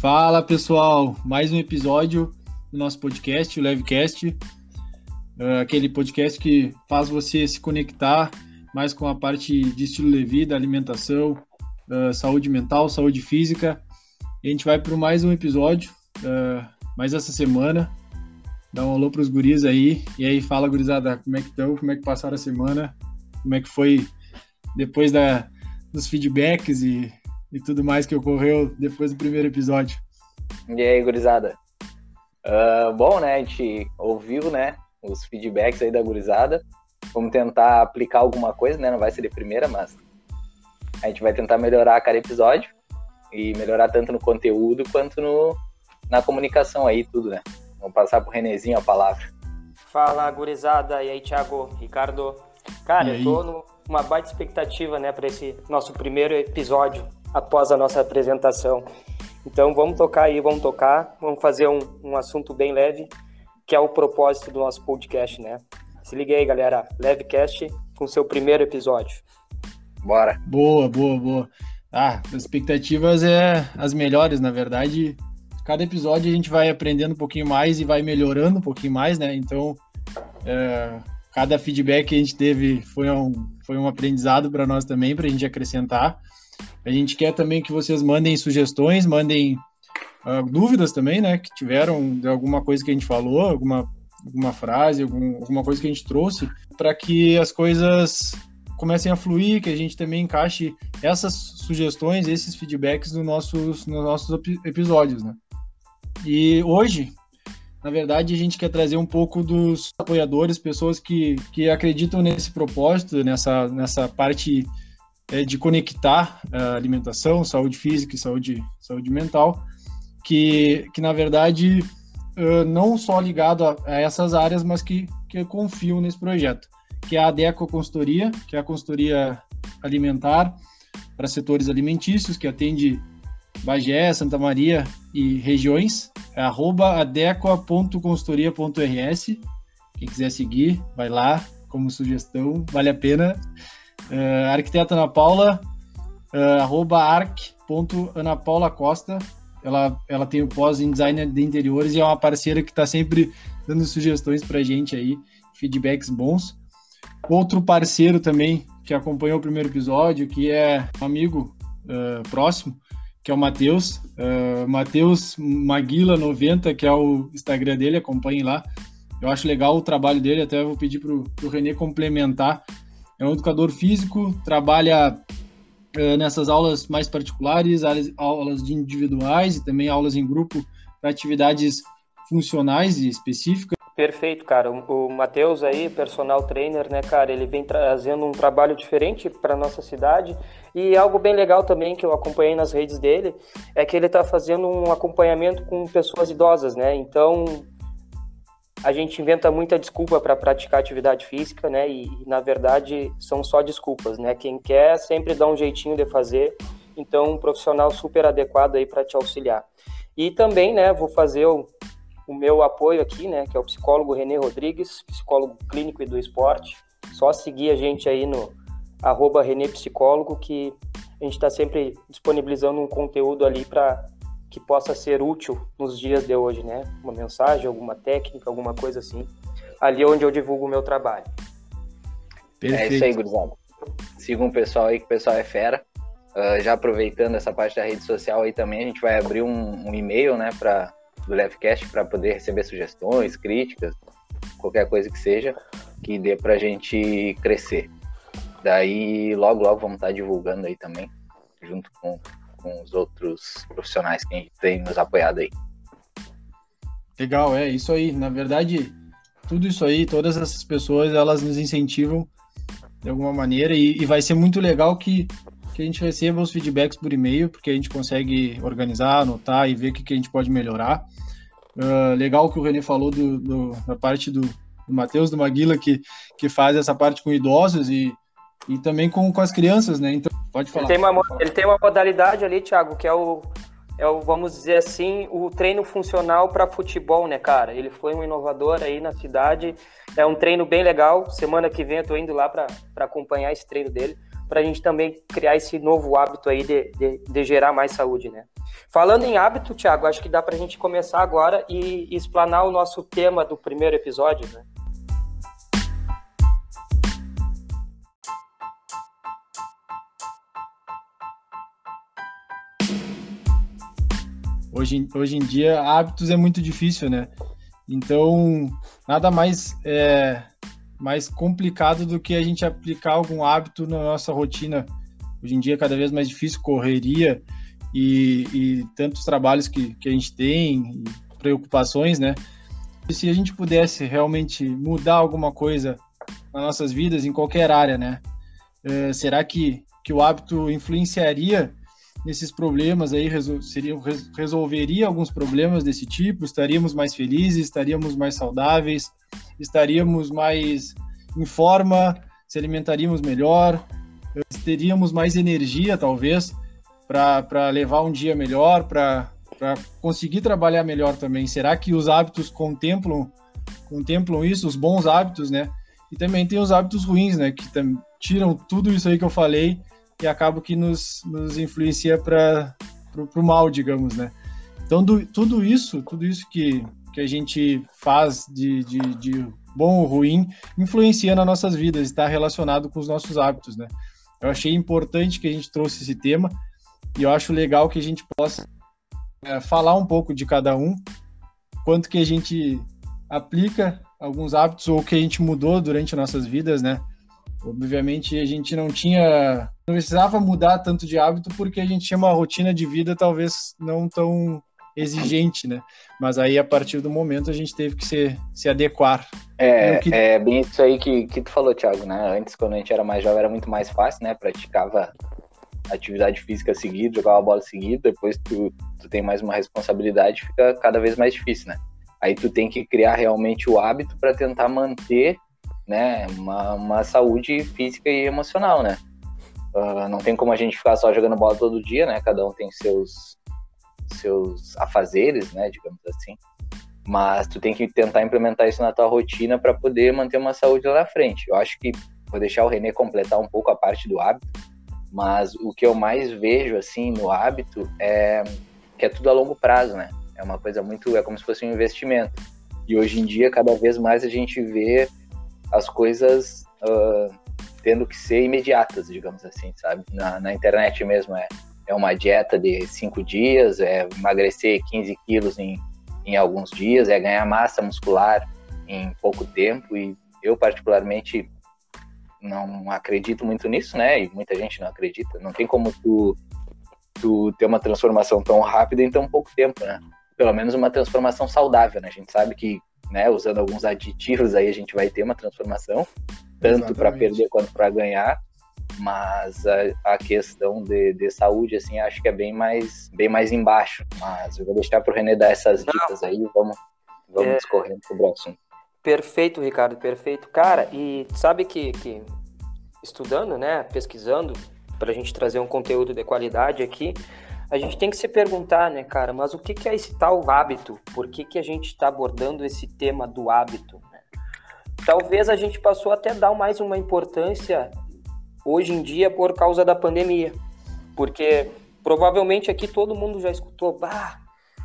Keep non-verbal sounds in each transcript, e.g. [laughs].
Fala pessoal, mais um episódio do nosso podcast, o Levecast, uh, aquele podcast que faz você se conectar mais com a parte de estilo de vida, alimentação, uh, saúde mental, saúde física. E a gente vai para mais um episódio, uh, mais essa semana. Dá um alô para os guris aí. E aí, fala gurizada, como é que estão? Como é que passaram a semana? Como é que foi depois da, dos feedbacks e e tudo mais que ocorreu depois do primeiro episódio. E aí, gurizada? Uh, bom, né? A gente ouviu, né? Os feedbacks aí da gurizada. Vamos tentar aplicar alguma coisa, né? Não vai ser de primeira, mas a gente vai tentar melhorar a cada episódio e melhorar tanto no conteúdo quanto no, na comunicação aí, tudo, né? Vamos passar pro Renezinho a palavra. Fala, gurizada. E aí, Thiago, Ricardo? Cara, eu tô numa baita expectativa, né, para esse nosso primeiro episódio após a nossa apresentação. Então vamos tocar aí, vamos tocar, vamos fazer um, um assunto bem leve, que é o propósito do nosso podcast, né? Se liga aí, galera, Levecast com seu primeiro episódio. Bora. Boa, boa, boa. Ah, as expectativas é as melhores, na verdade. Cada episódio a gente vai aprendendo um pouquinho mais e vai melhorando um pouquinho mais, né? Então, é, cada feedback que a gente teve foi um, foi um aprendizado para nós também, para a gente acrescentar. A gente quer também que vocês mandem sugestões, mandem uh, dúvidas também, né? Que tiveram de alguma coisa que a gente falou, alguma, alguma frase, algum, alguma coisa que a gente trouxe, para que as coisas comecem a fluir, que a gente também encaixe essas sugestões, esses feedbacks nos nossos, nos nossos episódios, né? E hoje, na verdade, a gente quer trazer um pouco dos apoiadores, pessoas que, que acreditam nesse propósito, nessa, nessa parte é, de conectar a alimentação, saúde física e saúde, saúde mental, que, que na verdade uh, não só ligado a, a, essas áreas, mas que, que confiam nesse projeto, que é a Adeco Consultoria, que é a consultoria alimentar para setores alimentícios, que atende Bagé, Santa Maria e regiões, é arroba adequa.consultoria.rs. Quem quiser seguir, vai lá como sugestão, vale a pena. Uh, arquiteta Ana Paula, uh, arroba arc.anapaulacosta. Ela, ela tem o pós em design de interiores e é uma parceira que está sempre dando sugestões para a gente aí, feedbacks bons. Outro parceiro também que acompanhou o primeiro episódio, que é um amigo uh, próximo, que é o Matheus. Uh, Matheus Maguila90, que é o Instagram dele, acompanhem lá. Eu acho legal o trabalho dele, até vou pedir para o Renê complementar é um educador físico, trabalha uh, nessas aulas mais particulares, aulas de individuais e também aulas em grupo para atividades funcionais e específicas. Perfeito, cara. O Matheus aí, personal trainer, né, cara, ele vem trazendo um trabalho diferente para nossa cidade e algo bem legal também que eu acompanhei nas redes dele é que ele está fazendo um acompanhamento com pessoas idosas, né? Então a gente inventa muita desculpa para praticar atividade física, né? E, na verdade são só desculpas, né? Quem quer sempre dá um jeitinho de fazer. Então, um profissional super adequado aí para te auxiliar. E também, né? Vou fazer o, o meu apoio aqui, né? Que é o psicólogo Renê Rodrigues, psicólogo clínico e do esporte. Só seguir a gente aí no arroba Renê Psicólogo, que a gente está sempre disponibilizando um conteúdo ali para que possa ser útil nos dias de hoje, né? Uma mensagem, alguma técnica, alguma coisa assim. Ali onde eu divulgo o meu trabalho. Perfeito. É isso aí, gurizada. Sigam o pessoal aí, que o pessoal é fera. Uh, já aproveitando essa parte da rede social aí também, a gente vai abrir um, um e-mail, né, para do Levcast para poder receber sugestões, críticas, qualquer coisa que seja, que dê para a gente crescer. Daí, logo, logo vamos estar tá divulgando aí também, junto com com os outros profissionais que a gente tem nos apoiado aí. Legal, é isso aí. Na verdade, tudo isso aí, todas essas pessoas, elas nos incentivam de alguma maneira e, e vai ser muito legal que, que a gente receba os feedbacks por e-mail, porque a gente consegue organizar, anotar e ver o que, que a gente pode melhorar. Uh, legal que o René falou do, do da parte do, do Matheus, do Maguila, que, que faz essa parte com idosos e, e também com, com as crianças, né? Então, Pode falar. Ele tem uma, ele tem uma modalidade ali, Thiago, que é o, é o, vamos dizer assim, o treino funcional para futebol, né, cara? Ele foi um inovador aí na cidade. É um treino bem legal. Semana que vem eu tô indo lá para acompanhar esse treino dele. para a gente também criar esse novo hábito aí de, de, de, gerar mais saúde, né? Falando em hábito, Thiago, acho que dá para a gente começar agora e, e explanar o nosso tema do primeiro episódio, né? Hoje, hoje em dia, hábitos é muito difícil, né? Então, nada mais é, mais complicado do que a gente aplicar algum hábito na nossa rotina. Hoje em dia é cada vez mais difícil, correria e, e tantos trabalhos que, que a gente tem, preocupações, né? E se a gente pudesse realmente mudar alguma coisa nas nossas vidas, em qualquer área, né? Uh, será que, que o hábito influenciaria nesses problemas aí, resol seria, resolveria alguns problemas desse tipo? Estaríamos mais felizes, estaríamos mais saudáveis? estaríamos mais em forma, se alimentaríamos melhor, teríamos mais energia, talvez, para levar um dia melhor, para conseguir trabalhar melhor também. Será que os hábitos contemplam, contemplam isso, os bons hábitos, né? E também tem os hábitos ruins, né? Que tiram tudo isso aí que eu falei e acabam que nos, nos influencia para o mal, digamos, né? Então, do, tudo isso, tudo isso que, que a gente faz de, de, de bom ou ruim, influencia nas nossas vidas, está relacionado com os nossos hábitos, né? Eu achei importante que a gente trouxe esse tema e eu acho legal que a gente possa é, falar um pouco de cada um, quanto que a gente aplica alguns hábitos ou que a gente mudou durante nossas vidas, né? Obviamente a gente não tinha, não precisava mudar tanto de hábito porque a gente tinha uma rotina de vida talvez não tão exigente, né? Mas aí, a partir do momento, a gente teve que se, se adequar. É, que... é bem isso aí que, que tu falou, Thiago, né? Antes, quando a gente era mais jovem, era muito mais fácil, né? Praticava atividade física seguida, jogava bola seguida, depois tu, tu tem mais uma responsabilidade, fica cada vez mais difícil, né? Aí tu tem que criar realmente o hábito para tentar manter, né, uma, uma saúde física e emocional, né? Uh, não tem como a gente ficar só jogando bola todo dia, né? Cada um tem seus seus afazeres, né, digamos assim. Mas tu tem que tentar implementar isso na tua rotina para poder manter uma saúde lá na frente. Eu acho que vou deixar o Renê completar um pouco a parte do hábito, mas o que eu mais vejo assim no hábito é que é tudo a longo prazo, né? É uma coisa muito, é como se fosse um investimento. E hoje em dia, cada vez mais a gente vê as coisas uh, tendo que ser imediatas, digamos assim, sabe? Na, na internet mesmo é é uma dieta de cinco dias, é emagrecer 15 quilos em, em alguns dias, é ganhar massa muscular em pouco tempo. E eu, particularmente, não acredito muito nisso, né? E muita gente não acredita. Não tem como tu, tu ter uma transformação tão rápida em tão pouco tempo, né? Pelo menos uma transformação saudável, né? A gente sabe que, né, usando alguns aditivos aí, a gente vai ter uma transformação, tanto para perder quanto para ganhar mas a, a questão de, de, saúde, assim, acho que é bem mais, bem mais embaixo. Mas eu vou deixar para o René dar essas dicas aí e vamos, vamos é... discorrendo sobre o assunto. Perfeito, Ricardo, perfeito. Cara, e sabe que, que estudando, né, pesquisando, para a gente trazer um conteúdo de qualidade aqui, a gente tem que se perguntar, né, cara, mas o que, que é esse tal hábito? Por que, que a gente está abordando esse tema do hábito? Talvez a gente passou até dar mais uma importância hoje em dia por causa da pandemia. Porque provavelmente aqui todo mundo já escutou, bah,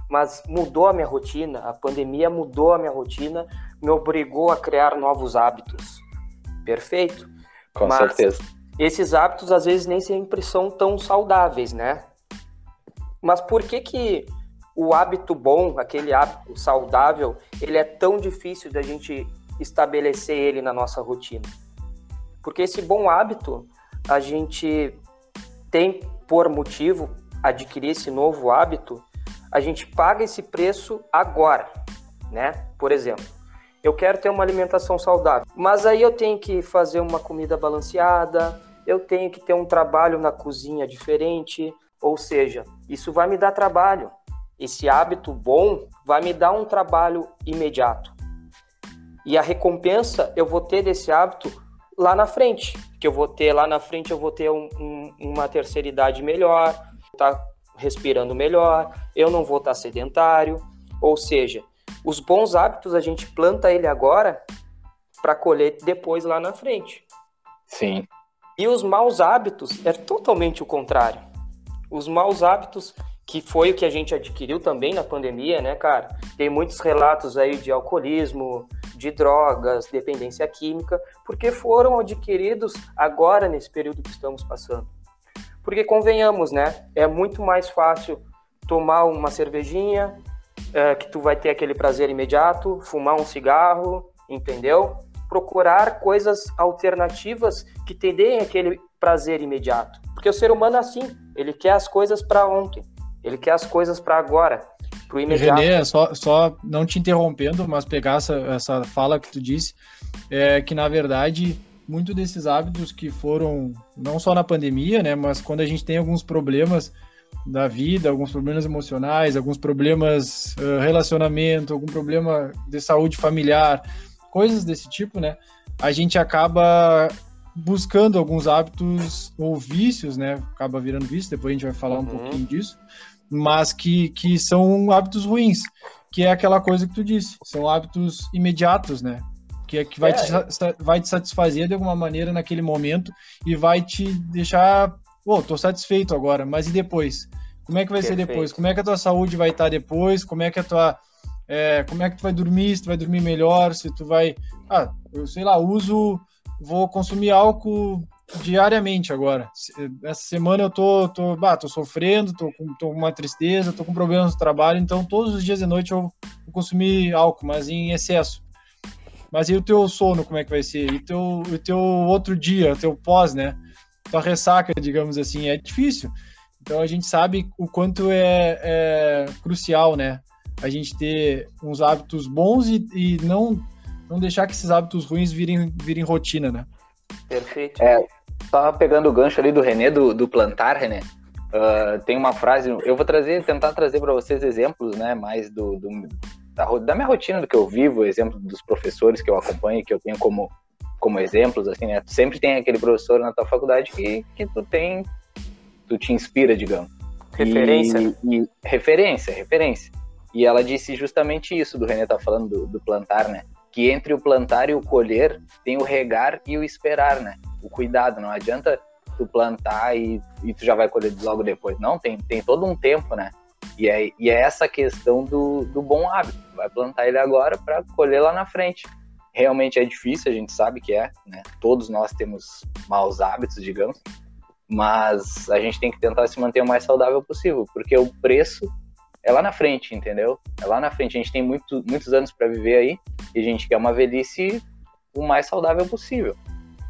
mas mudou a minha rotina, a pandemia mudou a minha rotina, me obrigou a criar novos hábitos. Perfeito? Com mas certeza. Esses hábitos às vezes nem sempre são tão saudáveis, né? Mas por que que o hábito bom, aquele hábito saudável, ele é tão difícil da gente estabelecer ele na nossa rotina? Porque esse bom hábito, a gente tem por motivo adquirir esse novo hábito, a gente paga esse preço agora, né? Por exemplo, eu quero ter uma alimentação saudável, mas aí eu tenho que fazer uma comida balanceada, eu tenho que ter um trabalho na cozinha diferente, ou seja, isso vai me dar trabalho. Esse hábito bom vai me dar um trabalho imediato. E a recompensa eu vou ter desse hábito lá na frente, que eu vou ter lá na frente, eu vou ter um, um, uma terceira idade melhor, tá respirando melhor, eu não vou estar tá sedentário, ou seja, os bons hábitos a gente planta ele agora para colher depois lá na frente. Sim. E os maus hábitos é totalmente o contrário. Os maus hábitos, que foi o que a gente adquiriu também na pandemia, né, cara? Tem muitos relatos aí de alcoolismo, de drogas, dependência química, porque foram adquiridos agora nesse período que estamos passando. Porque convenhamos, né? É muito mais fácil tomar uma cervejinha, é, que tu vai ter aquele prazer imediato, fumar um cigarro, entendeu? Procurar coisas alternativas que te deem aquele prazer imediato. Porque o ser humano é assim, ele quer as coisas para ontem, ele quer as coisas para agora, para o imediato. Renê, só, só não te interrompendo, mas pegar essa, essa fala que tu disse, é que na verdade muito desses hábitos que foram não só na pandemia, né, mas quando a gente tem alguns problemas da vida, alguns problemas emocionais, alguns problemas uh, relacionamento, algum problema de saúde familiar, coisas desse tipo, né? A gente acaba buscando alguns hábitos ou vícios, né? Acaba virando vício, depois a gente vai falar uhum. um pouquinho disso, mas que, que são hábitos ruins, que é aquela coisa que tu disse, são hábitos imediatos, né? Que é que vai, é. Te, vai te satisfazer de alguma maneira naquele momento e vai te deixar pô, tô satisfeito agora, mas e depois? Como é que vai Perfeito. ser depois? Como é que a tua saúde vai estar depois? Como é que a tua. É, como é que tu vai dormir? Se tu vai dormir melhor? Se tu vai. Ah, eu sei lá, uso. Vou consumir álcool diariamente agora. Essa semana eu tô, tô, bah, tô sofrendo, tô com, tô com uma tristeza, tô com problemas no trabalho, então todos os dias de noite eu vou consumir álcool, mas em excesso. Mas e o teu sono, como é que vai ser? E teu, o teu outro dia, o teu pós, né? tua ressaca, digamos assim, é difícil. Então a gente sabe o quanto é, é crucial, né? A gente ter uns hábitos bons e, e, não, não deixar que esses hábitos ruins virem, virem rotina, né? Perfeito. É, só pegando o gancho ali do René, do, do plantar, René, uh, tem uma frase, eu vou trazer, tentar trazer para vocês exemplos, né, mais do, do da, da, minha rotina, do que eu vivo, exemplo dos professores que eu acompanho, que eu tenho como como exemplos, assim, né? Sempre tem aquele professor na tua faculdade que, que tu tem, tu te inspira, digamos. Referência. E, né? e, referência, referência. E ela disse justamente isso, do René tá falando do, do, plantar, né? Que entre o plantar e o colher tem o regar e o esperar, né? O cuidado, não adianta tu plantar e, e tu já vai colher logo depois. Não, tem, tem todo um tempo, né? E é, e é essa questão do, do bom hábito. Vai plantar ele agora para colher lá na frente realmente é difícil, a gente sabe que é, né? Todos nós temos maus hábitos, digamos, mas a gente tem que tentar se manter o mais saudável possível, porque o preço é lá na frente, entendeu? É lá na frente. A gente tem muito, muitos anos para viver aí e a gente quer uma velhice o mais saudável possível.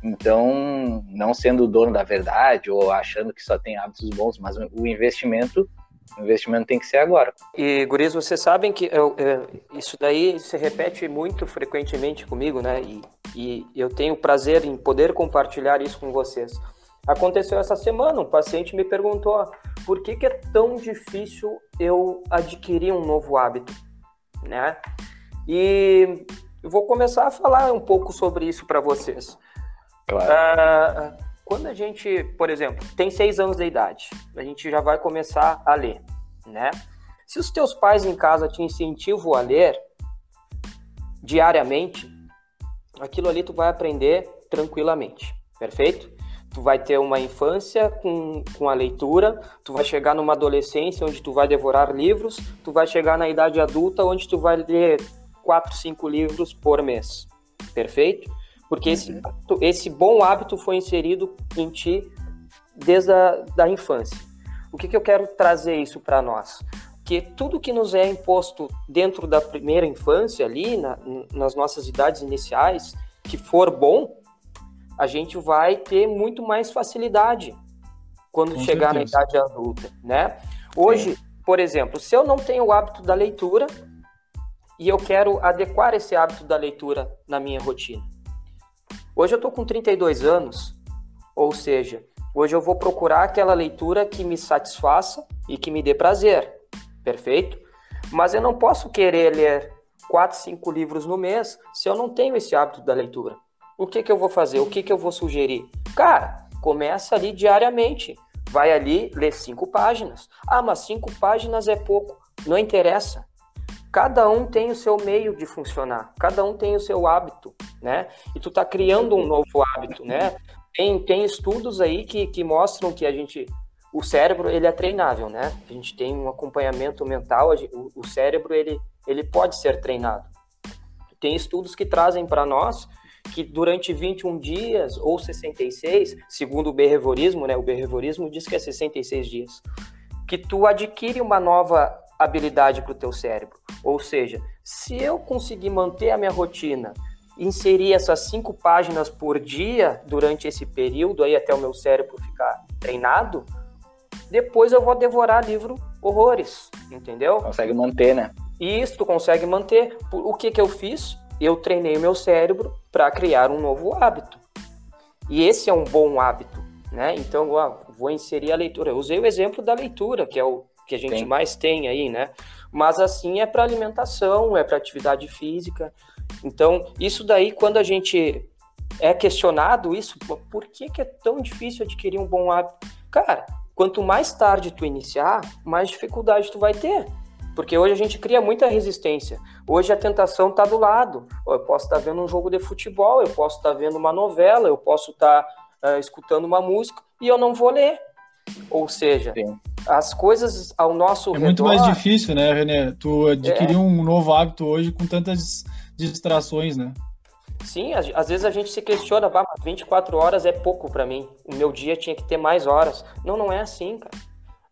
Então, não sendo o dono da verdade ou achando que só tem hábitos bons, mas o investimento o investimento tem que ser agora. E, guris, vocês sabem que eu, eu, isso daí se repete muito frequentemente comigo, né? E, e eu tenho prazer em poder compartilhar isso com vocês. Aconteceu essa semana, um paciente me perguntou por que, que é tão difícil eu adquirir um novo hábito, né? E eu vou começar a falar um pouco sobre isso para vocês. Claro. Uh, quando a gente, por exemplo, tem seis anos de idade, a gente já vai começar a ler, né? Se os teus pais em casa te incentivam a ler diariamente, aquilo ali tu vai aprender tranquilamente, perfeito? Tu vai ter uma infância com, com a leitura, tu vai chegar numa adolescência onde tu vai devorar livros, tu vai chegar na idade adulta onde tu vai ler quatro, cinco livros por mês, perfeito? Porque esse, uhum. esse bom hábito foi inserido em ti desde a da infância. O que, que eu quero trazer isso para nós? Que tudo que nos é imposto dentro da primeira infância, ali, na, nas nossas idades iniciais, que for bom, a gente vai ter muito mais facilidade quando Com chegar certeza. na idade adulta, né? Hoje, Sim. por exemplo, se eu não tenho o hábito da leitura e eu quero adequar esse hábito da leitura na minha rotina, Hoje eu estou com 32 anos, ou seja, hoje eu vou procurar aquela leitura que me satisfaça e que me dê prazer, perfeito? Mas eu não posso querer ler 4, 5 livros no mês se eu não tenho esse hábito da leitura. O que, que eu vou fazer? O que, que eu vou sugerir? Cara, começa ali diariamente. Vai ali, lê cinco páginas. Ah, mas cinco páginas é pouco. Não interessa. Cada um tem o seu meio de funcionar, cada um tem o seu hábito, né? E tu tá criando um novo hábito, né? tem, tem estudos aí que, que mostram que a gente o cérebro ele é treinável, né? A gente tem um acompanhamento mental, o, o cérebro ele, ele pode ser treinado. Tem estudos que trazem para nós que durante 21 dias ou 66, segundo o behaviorismo, né? O behaviorismo diz que é 66 dias, que tu adquire uma nova habilidade para o teu cérebro. Ou seja, se eu conseguir manter a minha rotina, inserir essas cinco páginas por dia durante esse período aí até o meu cérebro ficar treinado, depois eu vou devorar livro horrores, entendeu? Consegue manter, né? Isso, tu consegue manter. O que que eu fiz? Eu treinei meu cérebro para criar um novo hábito. E esse é um bom hábito, né? Então, vou inserir a leitura. Eu usei o exemplo da leitura, que é o que a gente Sim. mais tem aí, né? Mas assim é para alimentação, é para atividade física. Então, isso daí, quando a gente é questionado isso, por que, que é tão difícil adquirir um bom hábito? Cara, quanto mais tarde tu iniciar, mais dificuldade tu vai ter. Porque hoje a gente cria muita resistência. Hoje a tentação está do lado. Eu posso estar tá vendo um jogo de futebol, eu posso estar tá vendo uma novela, eu posso estar tá, uh, escutando uma música e eu não vou ler. Ou seja, Sim. As coisas ao nosso é redor... É muito mais difícil, né, René? Tu adquirir é... um novo hábito hoje com tantas distrações, né? Sim, às, vezes a gente se questiona, ah, 24 horas é pouco para mim. O meu dia tinha que ter mais horas. Não, não é assim, cara.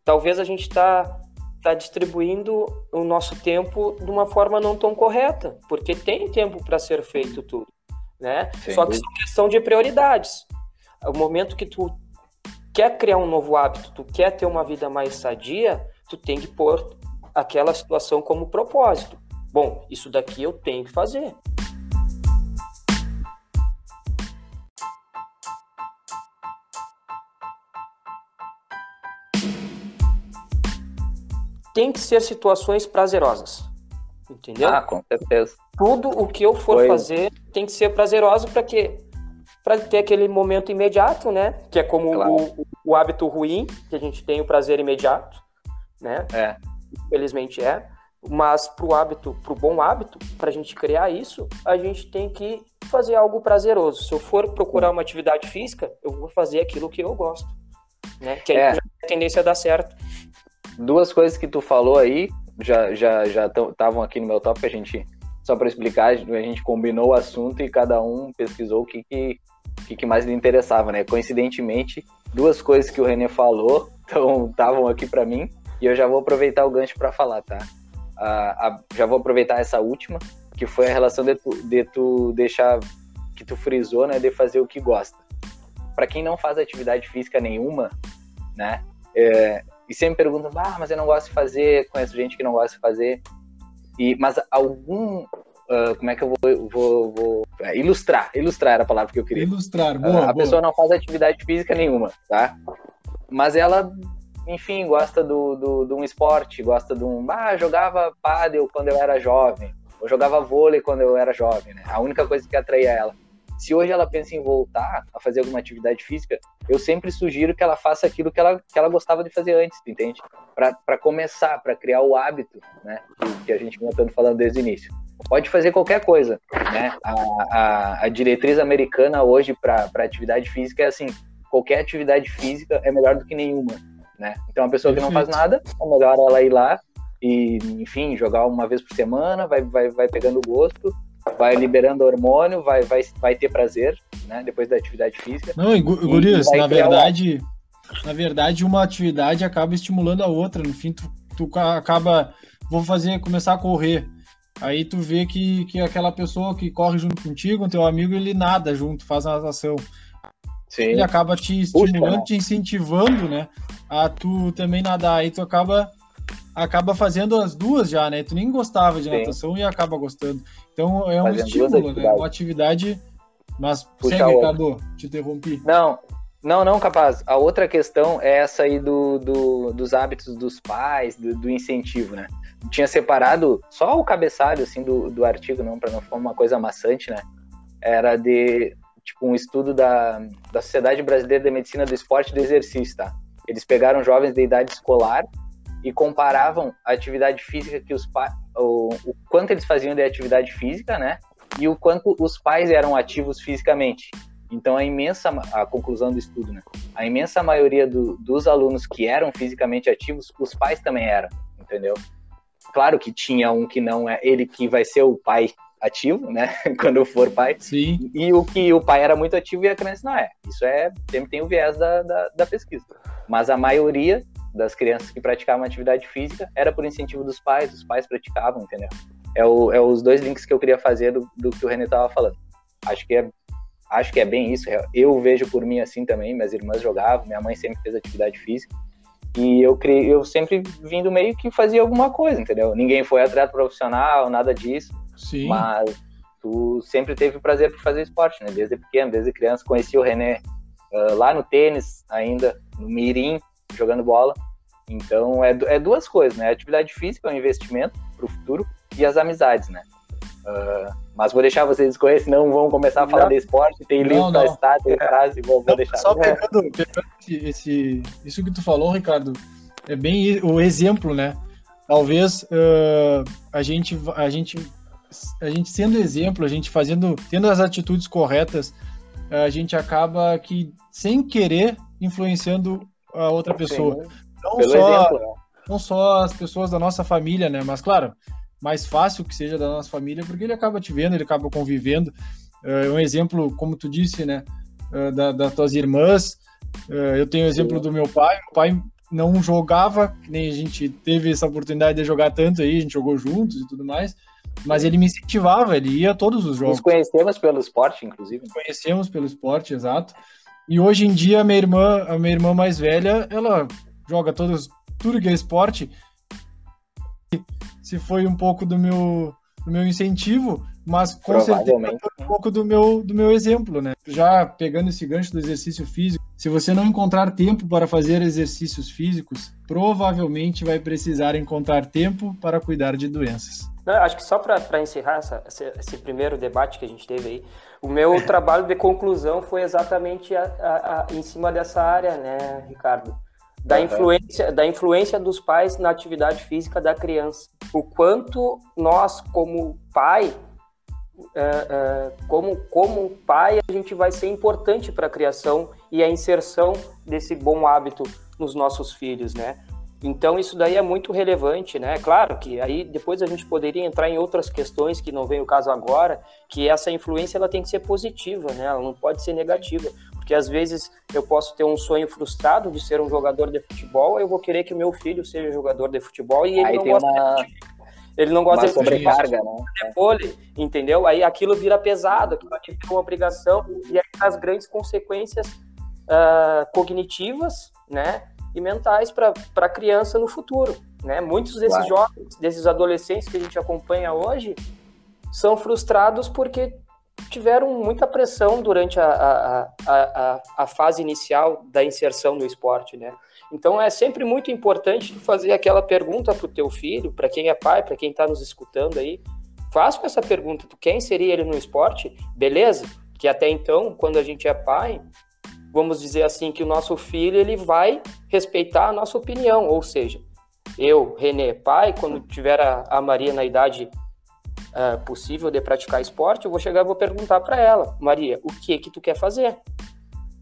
Talvez a gente está tá distribuindo o nosso tempo de uma forma não tão correta, porque tem tempo para ser feito tudo, né? Sim. Só que é questão de prioridades. O momento que tu quer criar um novo hábito, tu quer ter uma vida mais sadia, tu tem que pôr aquela situação como propósito. Bom, isso daqui eu tenho que fazer. Tem que ser situações prazerosas. Entendeu? Ah, com certeza. Tudo o que eu for Foi. fazer tem que ser prazeroso para quê? Para ter aquele momento imediato, né? Que é como claro. o, o, hábito ruim, que a gente tem o prazer imediato, né? É. Infelizmente é. Mas para o hábito, para o bom hábito, para a gente criar isso, a gente tem que fazer algo prazeroso. Se eu for procurar uma atividade física, eu vou fazer aquilo que eu gosto, né? Que aí é. a tendência a dar certo. Duas coisas que tu falou aí já já já estavam aqui no meu top. A gente só para explicar, a gente combinou o assunto e cada um pesquisou o que que, que, que mais lhe interessava, né? Coincidentemente, duas coisas que o René falou [laughs] estavam aqui para mim e eu já vou aproveitar o gancho para falar, tá? a, a, já vou aproveitar essa última, que foi a relação de tu, de tu deixar, que tu frisou, né, de fazer o que gosta. Para quem não faz atividade física nenhuma, né, é, e sempre pergunta, ah, mas eu não gosto de fazer, conheço gente que não gosta de fazer, e, mas algum, uh, como é que eu vou, vou, vou é, ilustrar, ilustrar era a palavra que eu queria. Ilustrar, boa, uh, A boa. pessoa não faz atividade física nenhuma, tá? Mas ela enfim, gosta do, do, de um esporte, gosta de um. Ah, jogava pádel quando eu era jovem, ou jogava vôlei quando eu era jovem, né? A única coisa que atraía ela. Se hoje ela pensa em voltar a fazer alguma atividade física, eu sempre sugiro que ela faça aquilo que ela, que ela gostava de fazer antes, entende? Para começar, para criar o hábito, né? Que a gente tanto falando desde o início. Pode fazer qualquer coisa, né? A, a, a diretriz americana hoje para atividade física é assim: qualquer atividade física é melhor do que nenhuma né? Então, a pessoa que não faz nada, é melhor ela ir lá e, enfim, jogar uma vez por semana, vai, vai, vai pegando gosto, vai liberando hormônio, vai, vai, vai ter prazer, né? Depois da atividade física. Não, e, Gurias, na verdade, na verdade, uma atividade acaba estimulando a outra. No fim, tu, tu acaba, vou fazer, começar a correr. Aí tu vê que, que aquela pessoa que corre junto contigo, teu amigo, ele nada junto, faz a natação. Sim. Ele acaba te estimulando, Puxa, te incentivando, né? A tu também nadar. Aí tu acaba acaba fazendo as duas já, né? Tu nem gostava de Sim. natação e acaba gostando. Então é um Fazendo estímulo, né? Uma atividade. Mas Puxa segue, Ricardo, te interrompi. Não, não, não, capaz. A outra questão é essa aí do, do dos hábitos dos pais, do, do, incentivo, né? Tinha separado só o cabeçalho, assim, do, do artigo, não, para não ficar uma coisa maçante, né? Era de tipo um estudo da, da Sociedade Brasileira de Medicina do Esporte e do Exercício, tá? Eles pegaram jovens de idade escolar e comparavam a atividade física que os pais, o, o quanto eles faziam de atividade física, né? E o quanto os pais eram ativos fisicamente. Então a imensa, a conclusão do estudo, né? A imensa maioria do, dos alunos que eram fisicamente ativos, os pais também eram, entendeu? Claro que tinha um que não é ele que vai ser o pai ativo, né? [laughs] Quando for pai. Sim. E o que o pai era muito ativo e a criança não é. Isso é sempre tem o viés da, da, da pesquisa. Mas a maioria das crianças que praticavam atividade física era por incentivo dos pais, os pais praticavam, entendeu? É, o, é os dois links que eu queria fazer do, do que o René estava falando. Acho que é acho que é bem isso. Eu vejo por mim assim também. Minhas irmãs jogavam, minha mãe sempre fez atividade física. E eu, criei, eu sempre vim do meio que fazia alguma coisa, entendeu? Ninguém foi atleta profissional, nada disso. Sim. Mas tu sempre teve o prazer por fazer esporte, né? Desde pequeno, desde criança. Conheci o René uh, lá no tênis, ainda, no Mirim, jogando bola. Então, é, é duas coisas, né? A atividade física é um investimento para o futuro e as amizades, né? Uh, mas vou deixar vocês escolher, senão vão começar a falar não. de esporte. Tem livro da estátua, tem frase, vou, vou deixar. Só pegando, pegando esse, esse, isso que tu falou, Ricardo, é bem o exemplo, né? Talvez uh, a gente, a gente, a gente sendo exemplo, a gente fazendo, tendo as atitudes corretas, a gente acaba que sem querer influenciando a outra pessoa. Sim, não só, exemplo, né? não só as pessoas da nossa família, né? Mas claro, mais fácil que seja da nossa família, porque ele acaba te vendo, ele acaba convivendo. É um exemplo, como tu disse, né, é, da, das tuas irmãs. É, eu tenho o exemplo do meu pai. Meu pai não jogava, nem a gente teve essa oportunidade de jogar tanto aí, a gente jogou juntos e tudo mais, mas ele me incentivava, ele ia a todos os jogos. Nos conhecemos pelo esporte, inclusive. Nos conhecemos pelo esporte, exato. E hoje em dia minha irmã, a minha irmã mais velha, ela joga todos, tudo que é esporte se foi um pouco do meu, do meu incentivo, mas com certeza foi um pouco do meu, do meu exemplo, né? Já pegando esse gancho do exercício físico, se você não encontrar tempo para fazer exercícios físicos, provavelmente vai precisar encontrar tempo para cuidar de doenças. Não, acho que só para encerrar essa, esse primeiro debate que a gente teve aí, o meu [laughs] trabalho de conclusão foi exatamente a, a, a, em cima dessa área, né, Ricardo? Da influência, da influência dos pais na atividade física da criança. O quanto nós, como pai, é, é, como, como pai, a gente vai ser importante para a criação e a inserção desse bom hábito nos nossos filhos, né? Então isso daí é muito relevante, né? Claro que aí depois a gente poderia entrar em outras questões que não vem o caso agora, que essa influência ela tem que ser positiva, né? Ela não pode ser negativa. Porque às vezes eu posso ter um sonho frustrado de ser um jogador de futebol, eu vou querer que meu filho seja jogador de futebol e ele Aí não gosta uma... de ele não gosta de sobrecarga, né? Vôlei, entendeu? Aí aquilo vira pesado, aquilo vira uma obrigação e aí as grandes consequências uh, cognitivas, né, e mentais para a criança no futuro, né? Muitos desses claro. jovens, desses adolescentes que a gente acompanha hoje, são frustrados porque tiveram muita pressão durante a, a, a, a, fase inicial da inserção no esporte, né? Então é sempre muito importante fazer aquela pergunta para o teu filho, para quem é pai, para quem está nos escutando aí, faz com essa pergunta, tu quer inserir ele no esporte? Beleza? Que até então, quando a gente é pai, vamos dizer assim, que o nosso filho ele vai respeitar a nossa opinião, ou seja, eu, Renê, pai, quando tiver a, a Maria na idade uh, possível de praticar esporte, eu vou chegar e vou perguntar para ela, Maria, o que que tu quer fazer?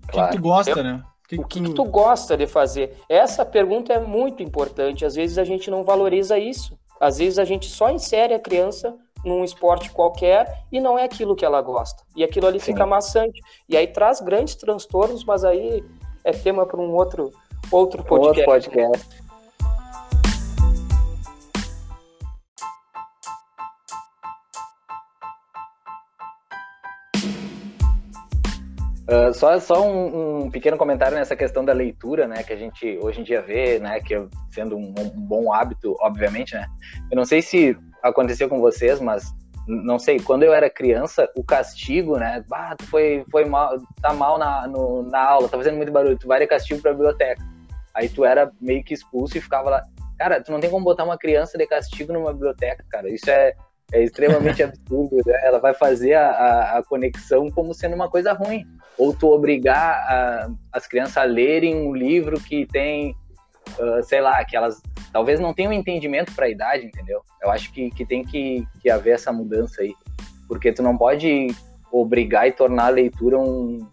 O que, que tu gosta, eu, né? Que o que, que, tu gosta de fazer? Essa pergunta é muito importante. Às vezes a gente não valoriza isso. Às vezes a gente só insere a criança num esporte qualquer e não é aquilo que ela gosta. E aquilo ali Sim. fica maçante. E aí traz grandes transtornos, mas aí é tema para um outro, outro podcast. Outro podcast. Uh, só só um, um, pequeno comentário nessa questão da leitura, né, que a gente hoje em dia vê, né, que sendo um, um, bom hábito, obviamente, né. Eu não sei se aconteceu com vocês, mas não sei, quando eu era criança, o castigo, né, bah, tu foi, foi mal, tá mal na, no, na aula, tá fazendo muito barulho, tu vai de castigo pra biblioteca. Aí tu era meio que expulso e ficava lá. Cara, tu não tem como botar uma criança de castigo numa biblioteca, cara. Isso é, é extremamente [laughs] absurdo, né? Ela vai fazer a, a, a, conexão como sendo uma coisa ruim. Ou tu obrigar a, as crianças a lerem um livro que tem, uh, sei lá, que elas talvez não tenham entendimento para a idade, entendeu? Eu acho que, que tem que, que haver essa mudança aí. Porque tu não pode obrigar e tornar a leitura um,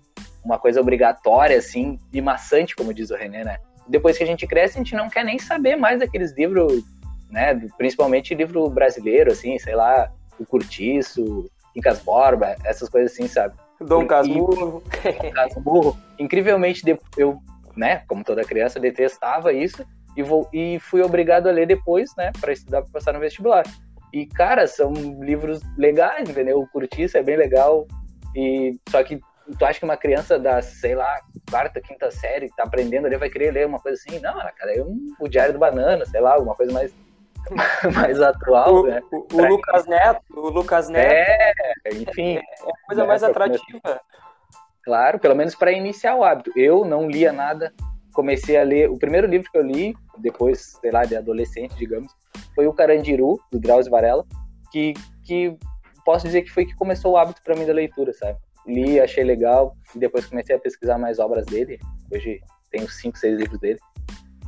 uma coisa obrigatória, assim, e maçante, como diz o René, né? Depois que a gente cresce, a gente não quer nem saber mais daqueles livros, né? Principalmente livro brasileiro, assim, sei lá, o Curtiço, Quincas Borba, essas coisas assim, sabe? Dom Casmurro. Dom Casmurro. Incrivelmente, eu, né, como toda criança, detestava isso e, vou, e fui obrigado a ler depois, né, para estudar para passar no vestibular. E, cara, são livros legais, entendeu? O Curtiço é bem legal. E só que tu acha que uma criança da, sei lá, quarta, quinta série, tá aprendendo ali, vai querer ler uma coisa assim? Não, cara, é um, o Diário do Banana, sei lá, alguma coisa mais, [laughs] mais atual, o, né? O, o Lucas Neto, o Lucas Neto. É, enfim. É, é a coisa né, mais atrativa. Claro, pelo menos para iniciar o hábito. Eu não lia nada, comecei a ler. O primeiro livro que eu li, depois, sei lá, de adolescente, digamos, foi o Carandiru, do Drauzio Varela, que, que posso dizer que foi que começou o hábito para mim da leitura, sabe? Li, achei legal, e depois comecei a pesquisar mais obras dele. Hoje tenho cinco, seis livros dele.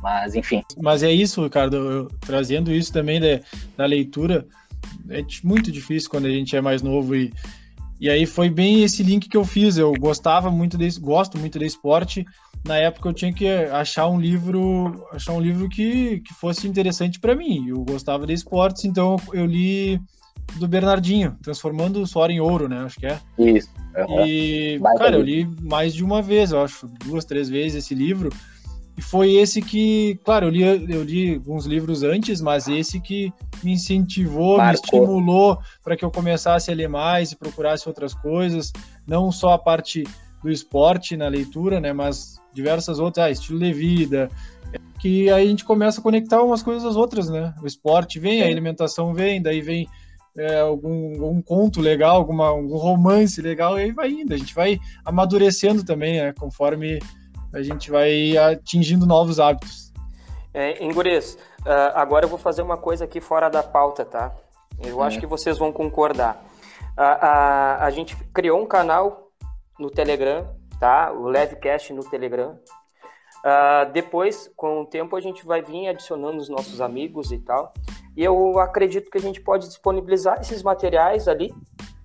Mas, enfim. Mas é isso, Ricardo, eu, trazendo isso também da, da leitura, é muito difícil quando a gente é mais novo e e aí foi bem esse link que eu fiz. Eu gostava muito desse, gosto muito de esporte. Na época eu tinha que achar um livro, achar um livro que, que fosse interessante para mim. Eu gostava de esportes, então eu li do Bernardinho, transformando o suor em ouro, né? Acho que é. Isso. Uhum. E, cara, eu li mais de uma vez, eu acho, duas, três vezes esse livro. E foi esse que, claro, eu li, eu li alguns livros antes, mas esse que me incentivou, Marcou. me estimulou para que eu começasse a ler mais e procurasse outras coisas, não só a parte do esporte na leitura, né, mas diversas outras, ah, estilo de vida, que aí a gente começa a conectar umas coisas às outras, né? O esporte vem, a alimentação vem, daí vem é, algum, algum conto legal, alguma, algum romance legal, e aí vai indo. A gente vai amadurecendo também, né? Conforme a gente vai atingindo novos hábitos. É, Ingures, uh, agora eu vou fazer uma coisa aqui fora da pauta, tá? Eu é. acho que vocês vão concordar. A, a, a gente criou um canal no Telegram, tá? O Levecast no Telegram. Uh, depois, com o tempo, a gente vai vir adicionando os nossos amigos e tal. E eu acredito que a gente pode disponibilizar esses materiais ali,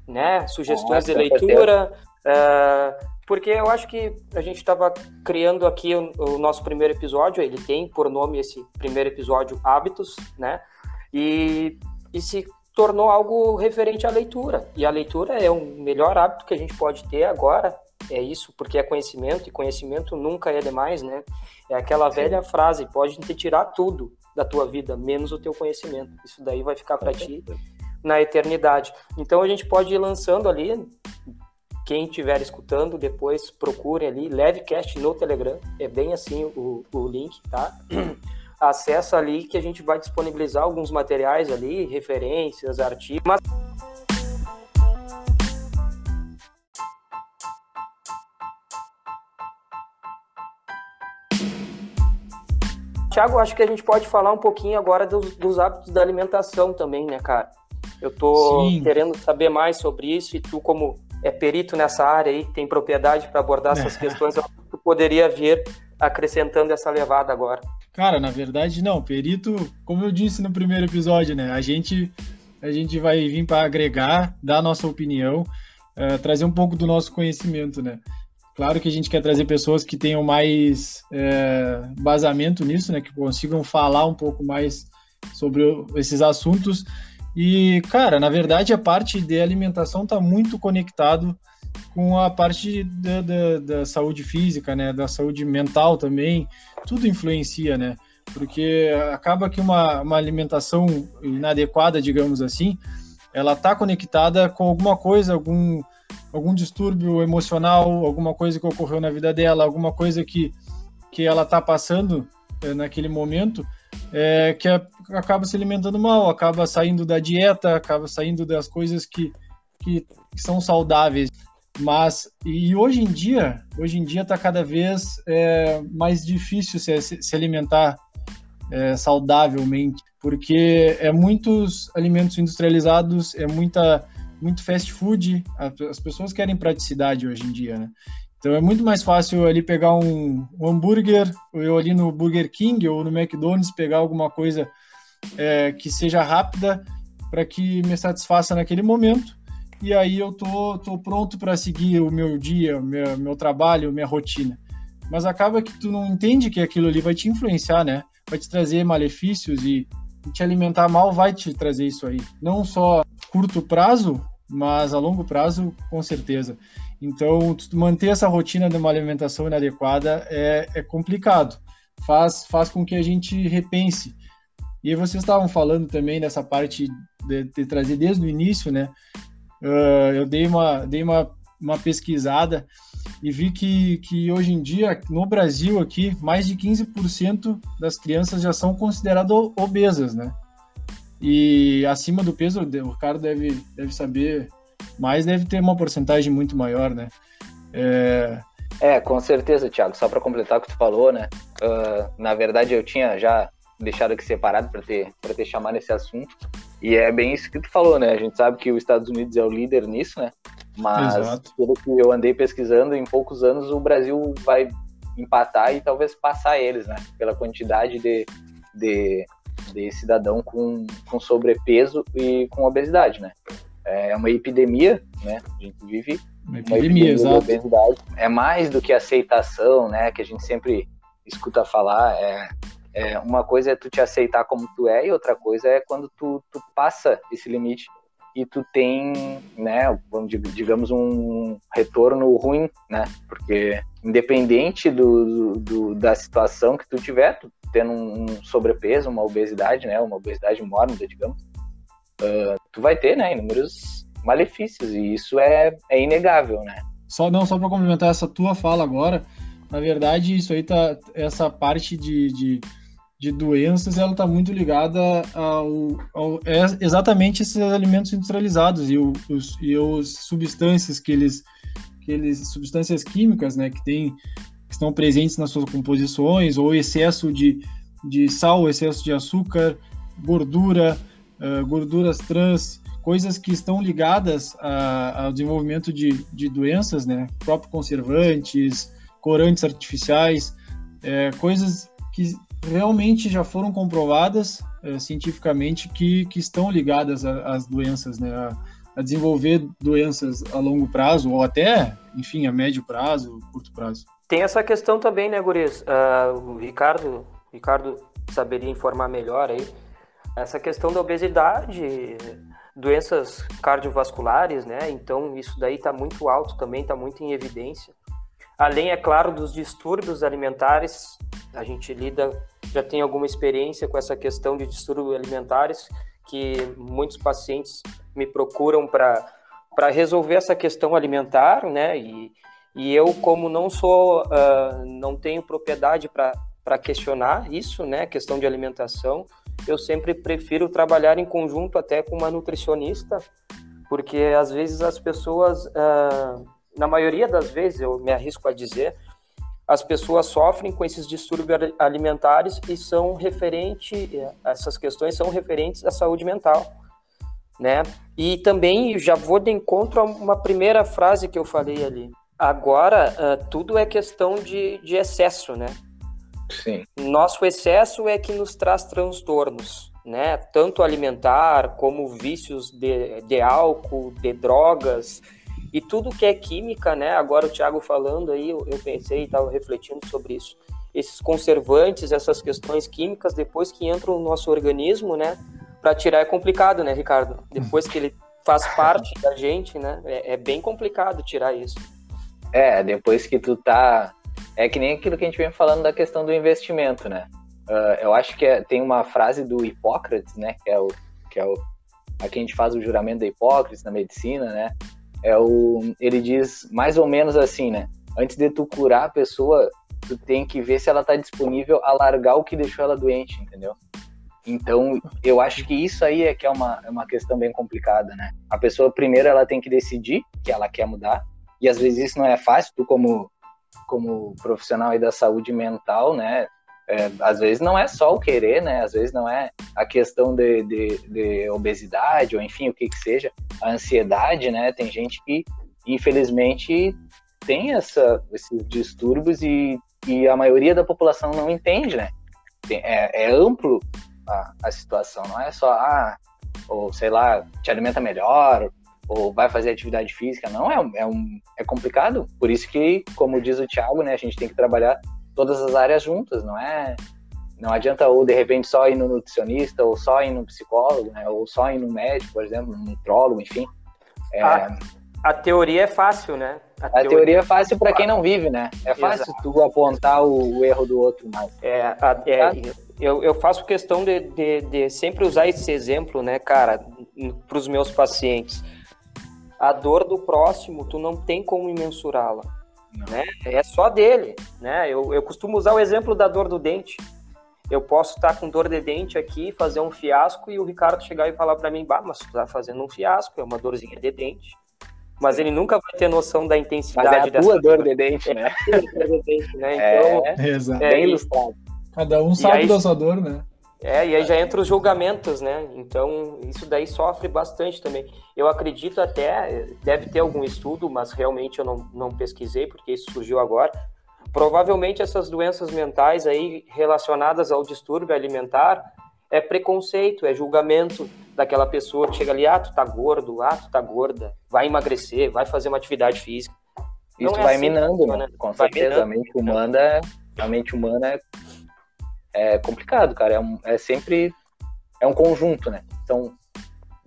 né? Sugestões ah, de leitura, uh, porque eu acho que a gente estava criando aqui o, o, nosso primeiro episódio, ele tem por nome esse primeiro episódio Hábitos, né? E, e se tornou algo referente à leitura. E a leitura é o melhor hábito que a gente pode ter agora, é isso, porque é conhecimento, e conhecimento nunca é demais, né? É aquela Sim. velha frase, pode te tirar tudo da tua vida, menos o teu conhecimento. Isso daí vai ficar para ti na eternidade. Então a gente pode ir lançando ali quem estiver escutando, depois procure ali, Levecast no Telegram, é bem assim o, o link, tá? [clears throat] Acessa ali que a gente vai disponibilizar alguns materiais ali, referências, artigos. Mas... Tiago, acho que a gente pode falar um pouquinho agora dos, dos hábitos da alimentação também, né, cara? Eu tô Sim. querendo saber mais sobre isso e tu, como é perito nessa área aí, tem propriedade para abordar essas questões, eu poderia vir acrescentando essa levada agora. Cara, na verdade não, perito, como eu disse no primeiro episódio, né, a gente a gente vai vir para agregar, dar a nossa opinião, uh, trazer um pouco do nosso conhecimento, né. Claro que a gente quer trazer pessoas que tenham mais é, basamento nisso, né, que consigam falar um pouco mais sobre esses assuntos e, cara, na verdade, a parte de alimentação está muito conectado com a parte da, da, da, saúde física, né? Da saúde mental também. Tudo influencia, né? Porque acaba que uma, uma alimentação inadequada, digamos assim, ela está conectada com alguma coisa, algum, algum distúrbio emocional, alguma coisa que ocorreu na vida dela, alguma coisa que, que ela está passando é, naquele momento é, que é, acaba se alimentando mal, acaba saindo da dieta, acaba saindo das coisas que, que, que são saudáveis. Mas e hoje em dia, hoje em dia está cada vez é, mais difícil se, se alimentar é, saudavelmente, porque é muitos alimentos industrializados, é muita muito fast food, as pessoas querem praticidade hoje em dia, né? Então é muito mais fácil ali pegar um, um hambúrguer, ou eu ali no Burger King ou no McDonald's pegar alguma coisa é, que seja rápida para que me satisfaça naquele momento e aí eu tô, tô pronto para seguir o meu dia, o meu, meu trabalho, minha rotina. Mas acaba que tu não entende que aquilo ali vai te influenciar, né? Vai te trazer malefícios e te alimentar mal vai te trazer isso aí. Não só curto prazo, mas a longo prazo, com certeza. Então, manter essa rotina de uma alimentação inadequada é, é complicado. Faz, faz com que a gente repense. E vocês estavam falando também dessa parte de, de trazer desde o início, né? Uh, eu dei uma, dei uma, uma pesquisada e vi que, que hoje em dia, no Brasil aqui, mais de 15% das crianças já são consideradas obesas, né? E acima do peso, o cara deve, deve saber, mas deve ter uma porcentagem muito maior, né? É, é com certeza, Thiago. Só para completar o que tu falou, né? Uh, na verdade, eu tinha já deixado aqui separado para ter, ter chamado esse assunto. E é bem isso que tu falou, né? A gente sabe que os Estados Unidos é o líder nisso, né? Mas Exato. pelo que eu andei pesquisando, em poucos anos o Brasil vai empatar e talvez passar eles, né? Pela quantidade de, de, de cidadão com, com sobrepeso e com obesidade, né? É uma epidemia, né? A gente vive uma epidemia, uma epidemia obesidade. É mais do que aceitação, né? Que a gente sempre escuta falar. É, é, uma coisa é tu te aceitar como tu é e outra coisa é quando tu, tu passa esse limite e tu tem, né, digamos, um retorno ruim, né? Porque independente do, do, da situação que tu tiver, tu tendo um sobrepeso, uma obesidade, né, uma obesidade mórbida, digamos, uh, tu vai ter, né, inúmeros malefícios e isso é, é inegável, né? Só não só para complementar essa tua fala agora, na verdade isso aí tá essa parte de, de de doenças, ela está muito ligada ao, ao é exatamente esses alimentos industrializados e os, e os substâncias que eles, que eles substâncias químicas, né, que tem que estão presentes nas suas composições, ou excesso de, de sal, excesso de açúcar, gordura, uh, gorduras trans, coisas que estão ligadas a, ao desenvolvimento de, de doenças, né, próprios conservantes, corantes artificiais, é, coisas que realmente já foram comprovadas é, cientificamente que, que estão ligadas às doenças, né? A, a, desenvolver doenças a longo prazo ou até, enfim, a médio prazo, curto prazo. Tem essa questão também, né, Guris? Uh, o Ricardo, Ricardo saberia informar melhor aí. Essa questão da obesidade, doenças cardiovasculares, né? Então isso daí está muito alto também, está muito em evidência. Além, é claro, dos distúrbios alimentares, a gente lida, já tem alguma experiência com essa questão de distúrbios alimentares, que muitos pacientes me procuram para resolver essa questão alimentar, né? E, e eu, como não sou, uh, não tenho propriedade para questionar isso, né? Questão de alimentação, eu sempre prefiro trabalhar em conjunto até com uma nutricionista, porque às vezes as pessoas uh, na maioria das vezes, eu me arrisco a dizer, as pessoas sofrem com esses distúrbios alimentares e são referentes, essas questões são referentes à saúde mental, né? E também já vou de encontro a uma primeira frase que eu falei ali. Agora, uh, tudo é questão de, de excesso, né? Sim. Nosso excesso é que nos traz transtornos, né? Tanto alimentar como vícios de, de álcool, de drogas, e tudo que é química, né? Agora o Thiago falando aí, eu, eu pensei e estava refletindo sobre isso. Esses conservantes, essas questões químicas, depois que entram no nosso organismo, né? Para tirar é complicado, né, Ricardo? Depois que ele faz parte da gente, né? É, é, bem complicado tirar isso. É, depois que tu tá. É que nem aquilo que a gente vem falando da questão do investimento, né? Uh, eu acho que é, tem uma frase do Hipócrates, né? Que é o. Que é o aqui a gente faz o juramento da Hipócrates na medicina, né? É o, ele diz mais ou menos assim, né? Antes de tu curar a pessoa, tu tem que ver se ela tá disponível a largar o que deixou ela doente, entendeu? Então, eu acho que isso aí é que é uma, é uma questão bem complicada, né? A pessoa, primeiro, ela tem que decidir que ela quer mudar, e às vezes isso não é fácil, tu como, como profissional aí da saúde mental, né? É, às vezes não é só o querer, né? Às vezes não é a questão de, de, de, obesidade ou enfim o que que seja, a ansiedade, né? Tem gente que infelizmente tem essa, esses distúrbios e, e a maioria da população não entende, né? Tem, é, é, amplo a, a situação, não é só ah, ou sei lá, te alimenta melhor, ou vai fazer atividade física. Não, é, é, um, é complicado. Por isso que, como diz o Thiago, né, a gente tem que trabalhar todas as áreas juntas, não é? Não adianta ou de repente só ir no nutricionista, ou só ir no psicólogo, né, ou só ir no médico, por exemplo, no nutrólogo, enfim. É... A, a teoria é fácil, né? A, a teoria, teoria, é fácil para quem não vive, né? É fácil Exato. tu apontar o, o, erro do outro, mas. É, a, é eu, eu faço questão de, de, de sempre usar esse exemplo, né, cara, para os meus pacientes a dor do próximo, tu não tem como mensurá-la. Né? É só dele. Né? Eu, eu costumo usar o exemplo da dor do dente. Eu posso estar com dor de dente aqui, fazer um fiasco e o Ricardo chegar e falar para mim, bah, mas tu tá fazendo um fiasco, é uma dorzinha de dente. Mas ele nunca vai ter noção da intensidade mas é a dessa tua dor de dente, né? É, dor de dente, né? [laughs] Então, é, é, bem ilustrado. Cada um sabe aí, da sua dor, né? É, e aí já entra os julgamentos, né? Então, isso daí sofre bastante também. Eu acredito até, deve ter algum estudo, mas realmente eu não, não pesquisei, porque isso surgiu agora. Provavelmente essas doenças mentais aí relacionadas ao distúrbio alimentar é preconceito, é julgamento daquela pessoa que chega ali, ah, tu tá gordo, ah, tu tá gorda, vai emagrecer, vai fazer uma atividade física. Isso é vai assim, minando, né? Com vai certeza, minando. a mente humana, a mente humana é complicado, cara. É, um, é sempre é um conjunto, né? São,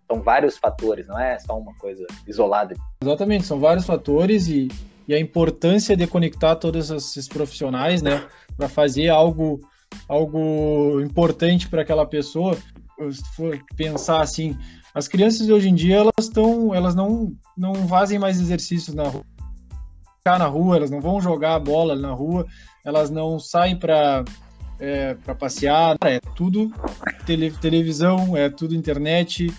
são vários fatores, não é só uma coisa isolada. Exatamente, são vários fatores e, e a importância de conectar todos esses profissionais, né, para fazer algo algo importante para aquela pessoa. Se for pensar assim, as crianças de hoje em dia elas estão, elas não não fazem mais exercícios na rua, na rua, elas não vão jogar bola na rua, elas não saem para é, para passear, é tudo tele, televisão, é tudo internet,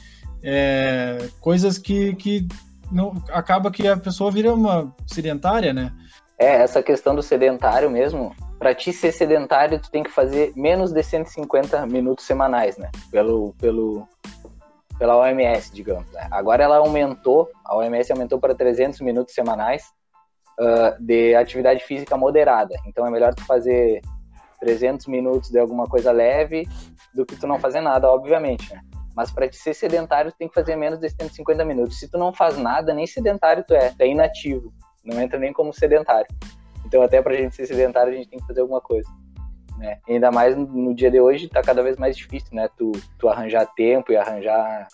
é, coisas que, que não acaba que a pessoa vira uma sedentária, né? É, essa questão do sedentário mesmo, para ti ser sedentário, tu tem que fazer menos de 150 minutos semanais, né? Pelo, pelo, pela OMS, digamos. Né? Agora ela aumentou, a OMS aumentou para 300 minutos semanais uh, de atividade física moderada. Então é melhor tu fazer 300 minutos de alguma coisa leve do que tu não fazer nada, obviamente, né? Mas para te ser sedentário, tu tem que fazer menos de 150 minutos. Se tu não faz nada, nem sedentário tu é, tu é inativo. Não entra nem como sedentário. Então, até pra gente ser sedentário, a gente tem que fazer alguma coisa. Né? ainda mais no dia de hoje, tá cada vez mais difícil, né? Tu, tu arranjar tempo e arranjar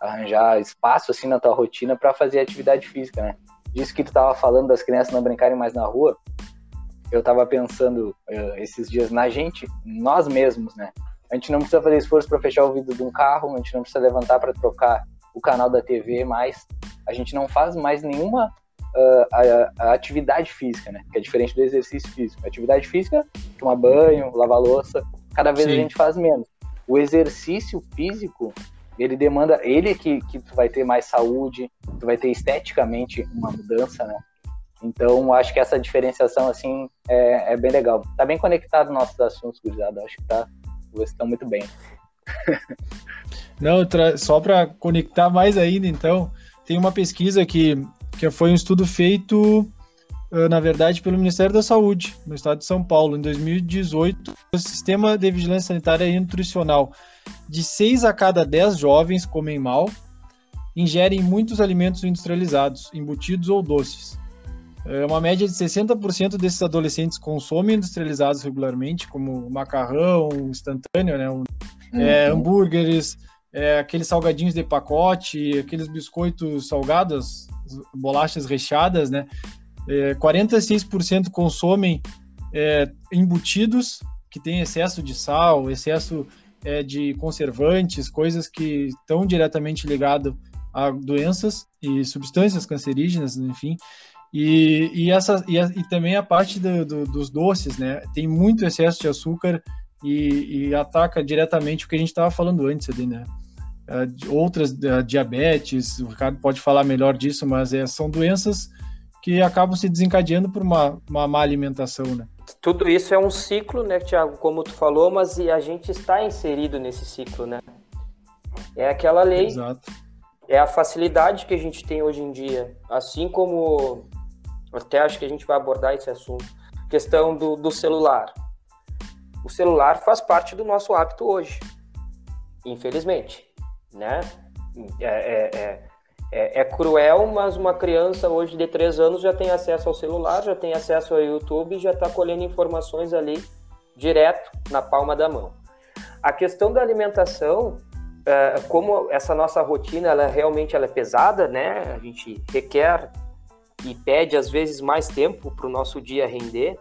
arranjar espaço assim na tua rotina para fazer atividade física, né? Disso que tu tava falando das crianças não brincarem mais na rua, eu estava pensando uh, esses dias na gente, nós mesmos, né? A gente não precisa fazer esforço para fechar o vidro de um carro, a gente não precisa levantar para trocar o canal da TV mais. A gente não faz mais nenhuma uh, a, a atividade física, né? Que é diferente do exercício físico. A atividade física, tomar banho, lavar louça, cada vez Sim. a gente faz menos. O exercício físico, ele demanda, ele que, que tu vai ter mais saúde, tu vai ter esteticamente uma mudança, né? Então, acho que essa diferenciação, assim, é, é bem legal. Tá bem conectado nossos assuntos, gurizada. Acho que tá, vocês estão muito bem. Não, só para conectar mais ainda, então, tem uma pesquisa que, que foi um estudo feito, na verdade, pelo Ministério da Saúde, no estado de São Paulo, em 2018. O sistema de vigilância sanitária e nutricional de 6 a cada 10 jovens comem mal, ingerem muitos alimentos industrializados, embutidos ou doces. É uma média de 60% desses adolescentes consomem industrializados regularmente, como macarrão instantâneo, né? É, uhum. é, hambúrgueres, é, aqueles salgadinhos de pacote, aqueles biscoitos salgados, bolachas recheadas, né? É, 46% consomem é, embutidos que têm excesso de sal, excesso é, de conservantes, coisas que estão diretamente ligadas a doenças e substâncias cancerígenas, enfim. E, e, essa, e, a, e também a parte do, do, dos doces, né? Tem muito excesso de açúcar e, e ataca diretamente o que a gente estava falando antes ali, né? Uh, outras uh, diabetes, o Ricardo pode falar melhor disso, mas é, são doenças que acabam se desencadeando por uma, uma má alimentação, né? Tudo isso é um ciclo, né, Tiago, como tu falou, mas a gente está inserido nesse ciclo, né? É aquela lei, Exato. é a facilidade que a gente tem hoje em dia, assim como até acho que a gente vai abordar esse assunto. Questão do, do celular. O celular faz parte do nosso hábito hoje, infelizmente, né? É, é, é, é, é, cruel, mas uma criança hoje de 3 anos já tem acesso ao celular, já tem acesso ao YouTube, já está colhendo informações ali direto na palma da mão. A questão da alimentação, é, como essa nossa rotina ela realmente ela é pesada, né? A gente requer e pede às vezes mais tempo para o nosso dia render.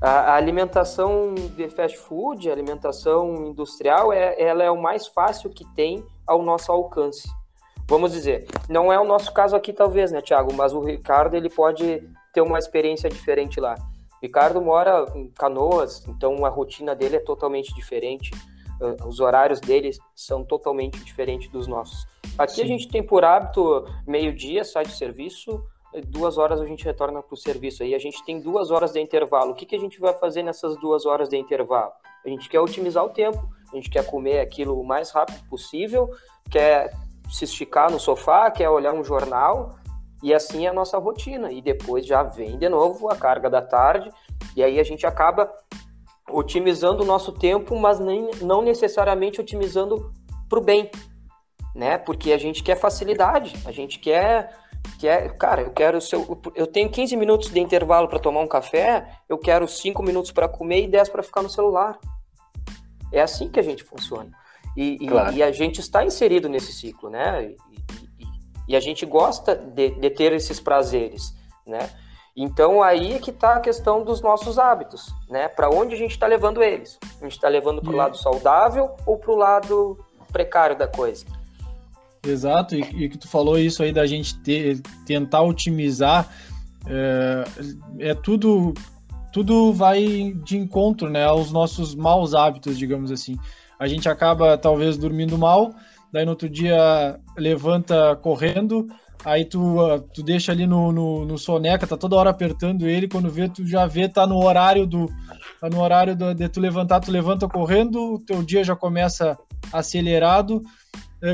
A, alimentação de fast food, a alimentação industrial, é, ela é o mais fácil que tem ao nosso alcance. Vamos dizer, não é o nosso caso aqui talvez, né, Thiago? Mas o Ricardo ele pode ter uma experiência diferente lá. O Ricardo mora em Canoas, então a rotina dele é totalmente diferente. Ah, os horários dele são totalmente diferentes dos nossos. Aqui Sim. a gente tem por hábito meio-dia, sai de serviço, duas horas a gente retorna para o serviço. Aí a gente tem duas horas de intervalo. O que, que a gente vai fazer nessas duas horas de intervalo? A gente quer otimizar o tempo, a gente quer comer aquilo o mais rápido possível, quer se esticar no sofá, quer olhar um jornal, e assim é a nossa rotina. E depois já vem de novo a carga da tarde, e aí a gente acaba otimizando o nosso tempo, mas nem, não necessariamente otimizando para o bem, né? Porque a gente quer facilidade, a gente quer que é, cara, eu quero seu, eu tenho 15 minutos de intervalo para tomar um café, eu quero 5 minutos para comer e 10 para ficar no celular. É assim que a gente funciona. E, claro. e, e a gente está inserido nesse ciclo, né? E, e a gente gosta de, de, ter esses prazeres, né? Então aí é que está a questão dos nossos hábitos, né? Para onde a gente está levando eles? A gente está levando para o lado saudável ou para o lado precário da coisa? Exato, e, e, que tu falou isso aí da gente ter, tentar otimizar, é, é, tudo tudo vai de encontro né, aos nossos maus hábitos, digamos assim. A gente acaba talvez dormindo mal, daí no outro dia levanta correndo, aí tu, tu deixa ali no, no, no, soneca, tá toda hora apertando ele, quando vê, tu já vê, tá no horário do. Tá no horário do, de tu levantar, tu levanta correndo, o teu dia já começa acelerado,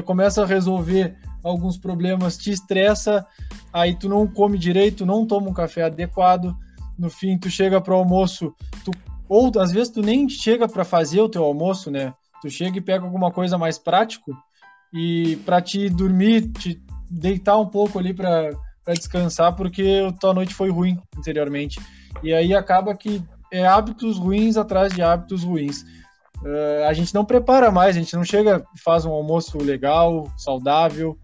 começa a resolver alguns problemas, te estressa, aí tu não come direito, não toma um café adequado, no fim tu chega para o almoço, tu, ou às vezes tu nem chega para fazer o teu almoço, né? Tu chega e pega alguma coisa mais prático e para te dormir, te deitar um pouco ali para descansar, porque a tua noite foi ruim anteriormente. E aí acaba que é hábitos ruins atrás de hábitos ruins. Uh, a gente não prepara mais, a gente não chega e faz um almoço legal, saudável,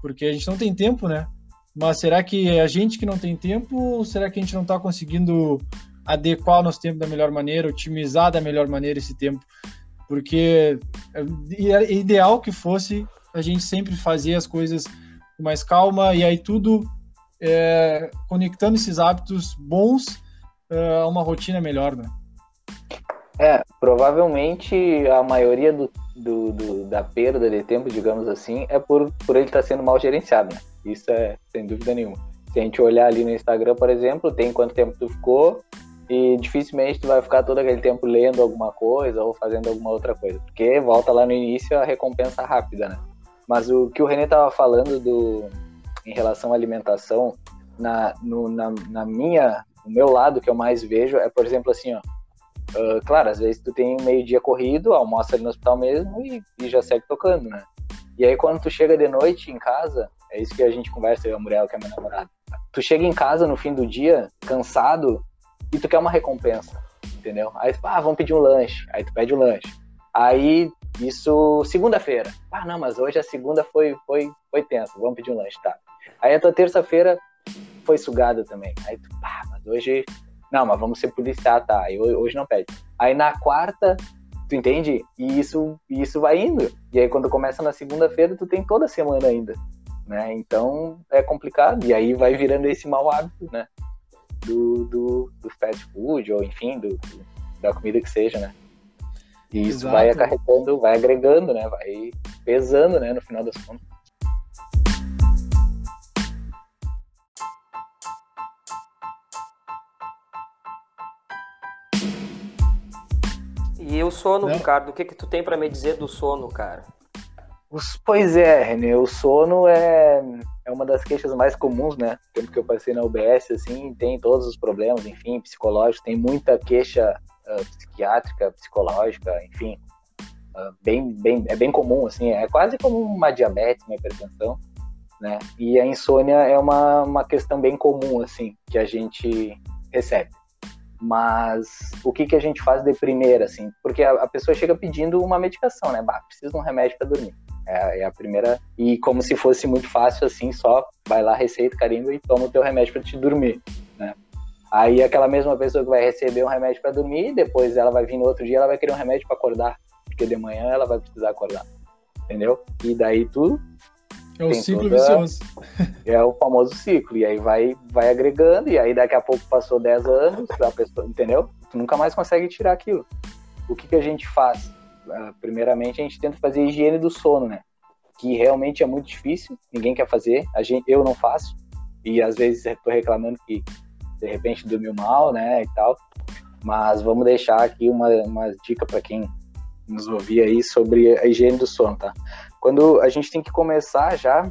porque a gente não tem tempo, né? Mas será que é a gente que não tem tempo ou será que a gente não está conseguindo adequar o nosso tempo da melhor maneira, otimizar da melhor maneira esse tempo? Porque é ideal que fosse a gente sempre fazer as coisas com mais calma e aí tudo é, conectando esses hábitos bons a uma rotina melhor, né? É, provavelmente a maioria do, do, do, da perda de tempo, digamos assim, é por, por ele estar tá sendo mal gerenciado, né? Isso é sem dúvida nenhuma. Se a gente olhar ali no Instagram, por exemplo, tem quanto tempo tu ficou e dificilmente tu vai ficar todo aquele tempo lendo alguma coisa ou fazendo alguma outra coisa, porque volta lá no início a recompensa rápida, né? Mas o que o René estava falando do, em relação à alimentação, na, no, na, na minha, no meu lado que eu mais vejo é, por exemplo, assim, ó, Uh, claro, às vezes tu tem meio dia corrido, almoça ali no hospital mesmo e, e, já segue tocando, né? E aí quando tu chega de noite em casa, é isso que a gente conversa, eu e a Muriel, que é minha namorada. Tu chega em casa no fim do dia, cansado, e tu quer uma recompensa, entendeu? Aí ah, vamos pedir um lanche. Aí tu pede um lanche. Aí, isso, segunda-feira. Ah, não, mas hoje a segunda foi, foi, foi tensa, vamos pedir um lanche, tá? Aí a tua terça-feira foi sugada também. Aí tu, pá, mas hoje não, mas vamos ser policial, tá? Aí hoje não pede. Aí na quarta, tu entende? E isso, isso vai indo. E aí quando começa na segunda-feira, tu tem toda semana ainda. Né? Então é complicado. E aí vai virando esse mau hábito, né? Do, do, do fast food, ou enfim, do, do da comida que seja, né? E isso Exato. vai acarretando, vai agregando, né? Vai pesando, né? No final das contas. E o sono, Não. Ricardo, o que que tu tem para me dizer do sono, cara? Pois é, René, o sono é, é uma das queixas mais comuns, né? O tempo que eu passei na UBS, assim, tem todos os problemas, enfim, psicológicos, tem muita queixa uh, psiquiátrica, psicológica, enfim, uh, bem, bem, é bem comum, assim, é quase como uma diabetes, uma hipertensão, né? E a insônia é uma, uma questão bem comum, assim, que a gente recebe. Mas o que, que a gente faz de primeira, assim? Porque a, a pessoa chega pedindo uma medicação, né? Bah, precisa de um remédio para dormir. É, é, a primeira. E como se fosse muito fácil, assim, só vai lá, receita, carimbo e toma o teu remédio para te dormir, né? Aí aquela mesma pessoa que vai receber um remédio para dormir, depois ela vai vir no outro dia, ela vai querer um remédio para acordar, porque de manhã ela vai precisar acordar. Entendeu? E daí tu é o ciclo toda... vicioso. [laughs] É o famoso ciclo. E aí vai, vai agregando, e aí daqui a pouco passou 10 anos, a pessoa, entendeu? Tu nunca mais consegue tirar aquilo. O que, que a gente faz? Uh, primeiramente, a gente tenta fazer higiene do sono, né? Que realmente é muito difícil, ninguém quer fazer, a gente, eu não faço. E às vezes eu tô reclamando que de repente dormiu mal, né? E tal. Mas vamos deixar aqui uma, uma dica para quem nos ouvir aí sobre a higiene do sono, tá? Quando a gente tem que começar já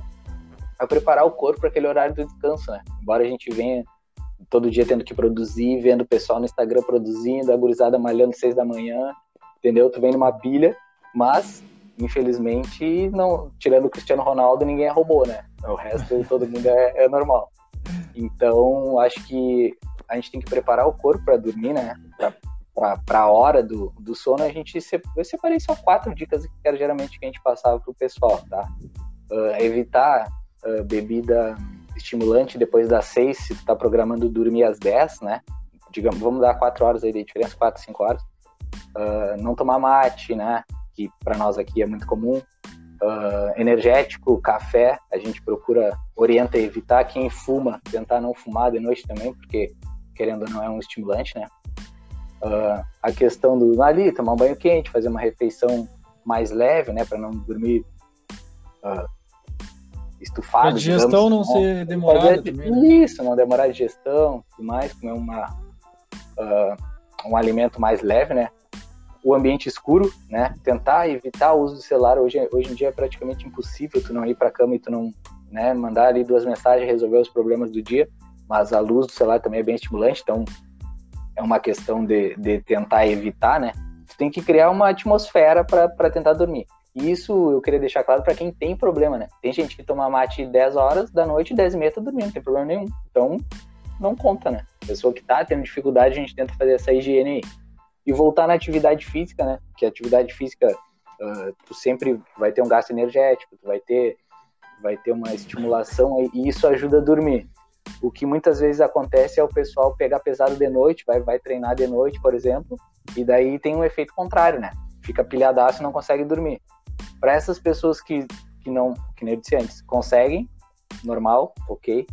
a preparar o corpo para aquele horário do descanso, né? Embora a gente venha todo dia tendo que produzir, vendo o pessoal no Instagram produzindo, a gurizada malhando seis da manhã, entendeu? Tu vem numa pilha, mas infelizmente não, tirando o Cristiano Ronaldo, ninguém é robô, né? O resto [laughs] todo mundo é, é normal. Então acho que a gente tem que preparar o corpo para dormir, né? Pra para a hora do, do sono, a gente eu separei só quatro dicas que era geralmente que a gente passava para o pessoal, tá? Uh, evitar uh, bebida estimulante depois das seis, se tu tá programando dormir às dez, né? Digamos, vamos dar quatro horas aí de diferença, quatro, cinco horas. Uh, não tomar mate, né? Que para nós aqui é muito comum. energético, café, a gente procura, orienta evitar. Quem fuma, tentar não fumar de noite também, porque querendo ou não é um estimulante, né? Uh, a questão do ali tomar um banho quente, fazer uma refeição mais leve, né, para não dormir uh, estufado. A digestão digamos, não ser demorada também. Né? Isso, não demorar a digestão, e mais, comer uma uh, um alimento mais leve, né? O ambiente escuro, né? Tentar evitar o uso do celular hoje, hoje em dia é praticamente impossível tu não ir para a cama e tu não, né, mandar ali duas mensagens resolver os problemas do dia. Mas a luz do celular também é bem estimulante, então é uma questão de, de tentar evitar, né? Tu tem que criar uma atmosfera para tentar dormir. E isso eu queria deixar claro para quem tem problema, né? Tem gente que toma mate 10 horas da noite e 10 e meia tá dormindo, não tem problema nenhum. Então, não conta, né? Pessoa que tá tendo dificuldade, a gente tenta fazer essa higiene aí. E voltar na atividade física, né? Que atividade física, uh, tu sempre vai ter um gasto energético, tu vai ter, vai ter uma estimulação e isso ajuda a dormir. O que muitas vezes acontece é o pessoal pegar pesado de noite, vai, vai treinar de noite, por exemplo, e daí tem um efeito contrário, né? Fica pilhadaço e não consegue dormir. Para essas pessoas que, que não, que nem eu disse antes, conseguem, normal, ok,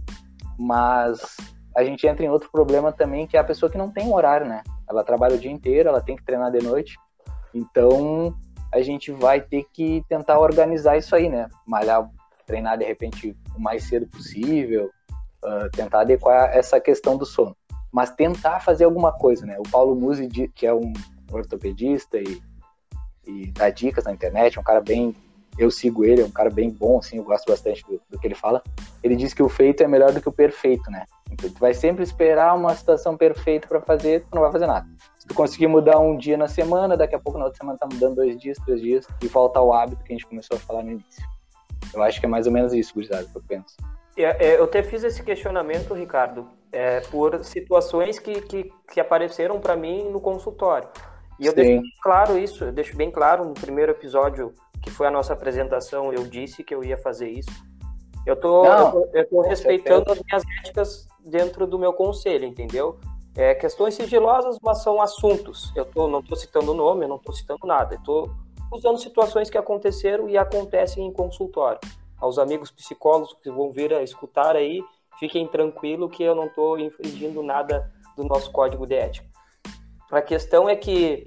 mas a gente entra em outro problema também, que é a pessoa que não tem um horário, né? Ela trabalha o dia inteiro, ela tem que treinar de noite, então a gente vai ter que tentar organizar isso aí, né? Malhar, treinar de repente o mais cedo possível, uh, tentar adequar essa questão do sono. Mas tentar fazer alguma coisa, né? O Paulo Musi, que é um ortopedista e, e dá dicas na internet, é um cara bem. Eu sigo ele, é um cara bem bom, assim, eu gosto bastante do, do que ele fala. Ele diz que o feito é melhor do que o perfeito, né? Então, tu vai sempre esperar uma situação perfeita para fazer, tu não vai fazer nada. Se tu conseguir mudar um dia na semana, daqui a pouco na outra semana tá mudando dois dias, três dias, e falta o hábito que a gente começou a falar no início. Eu acho que é mais ou menos isso, gurizada, que eu penso. É, é, eu até fiz esse questionamento, Ricardo, é, por situações que, que, que apareceram para mim no consultório. E eu Sim. deixo claro isso, eu deixo bem claro no primeiro episódio, que foi a nossa apresentação, eu disse que eu ia fazer isso. Eu tô, Não, eu tô, eu tô respeitando as minhas éticas dentro do meu conselho, entendeu? É, questões sigilosas, mas são assuntos. Eu tô, não estou citando nome, eu não estou citando nada. Estou usando situações que aconteceram e acontecem em consultório aos amigos psicólogos que vão vir a escutar aí, fiquem tranquilos que eu não estou infringindo nada do nosso código de ética. A questão é que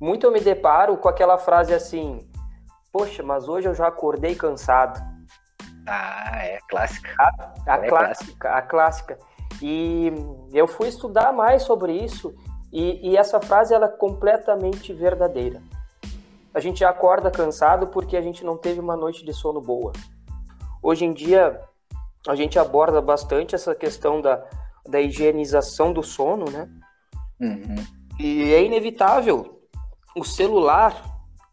muito eu me deparo com aquela frase assim: Poxa, mas hoje eu já acordei cansado. Ah, é clássica. A, a é clássica, a clássica. E eu fui estudar mais sobre isso e, e essa frase ela é completamente verdadeira. A gente acorda cansado porque a gente não teve uma noite de sono boa. Hoje em dia, a gente aborda bastante essa questão da, da higienização do sono, né? Uhum. E é inevitável. O celular,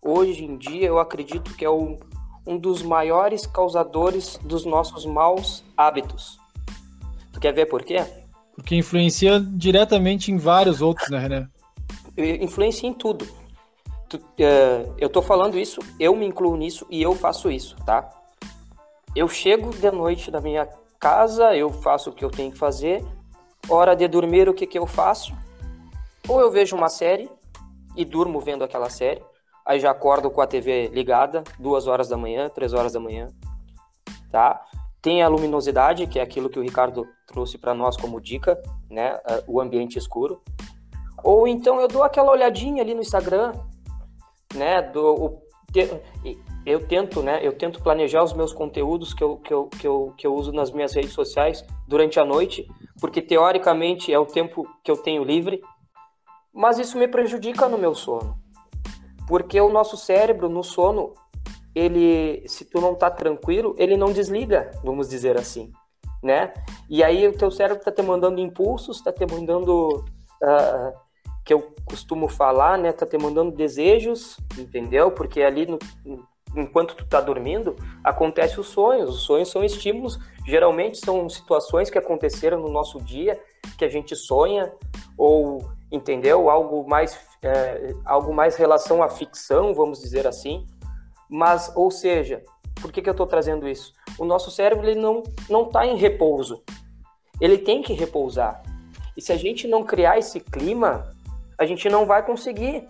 hoje em dia, eu acredito que é o, um dos maiores causadores dos nossos maus hábitos. Tu quer ver por quê? Porque influencia diretamente em vários outros, né, René? Influencia em tudo. Tu, uh, eu tô falando isso, eu me incluo nisso e eu faço isso, tá? Eu chego de noite da minha casa, eu faço o que eu tenho que fazer. Hora de dormir, o que, que eu faço? Ou eu vejo uma série e durmo vendo aquela série, aí já acordo com a TV ligada, duas horas da manhã, três horas da manhã, tá? Tem a luminosidade, que é aquilo que o Ricardo trouxe para nós como dica, né? O ambiente escuro. Ou então eu dou aquela olhadinha ali no Instagram, né? Do, eu tento, né? Eu tento planejar os meus conteúdos que eu, que eu, que eu, que eu uso nas minhas redes sociais durante a noite, porque teoricamente é o tempo que eu tenho livre, mas isso me prejudica no meu sono. Porque o nosso cérebro no sono, ele, se tu não tá tranquilo, ele não desliga, vamos dizer assim, né? E aí o teu cérebro tá te mandando impulsos, tá te mandando uh, que eu costumo falar, né? Tá te mandando desejos, entendeu? Porque ali no, enquanto tu tá dormindo, acontece os sonhos. Os sonhos são estímulos, geralmente são situações que aconteceram no noso dia que a gente sonha ou entendeu algo mais é, algo mais relação à ficção, vamos dizer assim. Mas, ou seja, por que, que eu estou trazendo isso? O nosso cérebro ele não não está em repouso. Ele tem que repousar. E se a gente não criar esse clima, a gente não vai conseguir.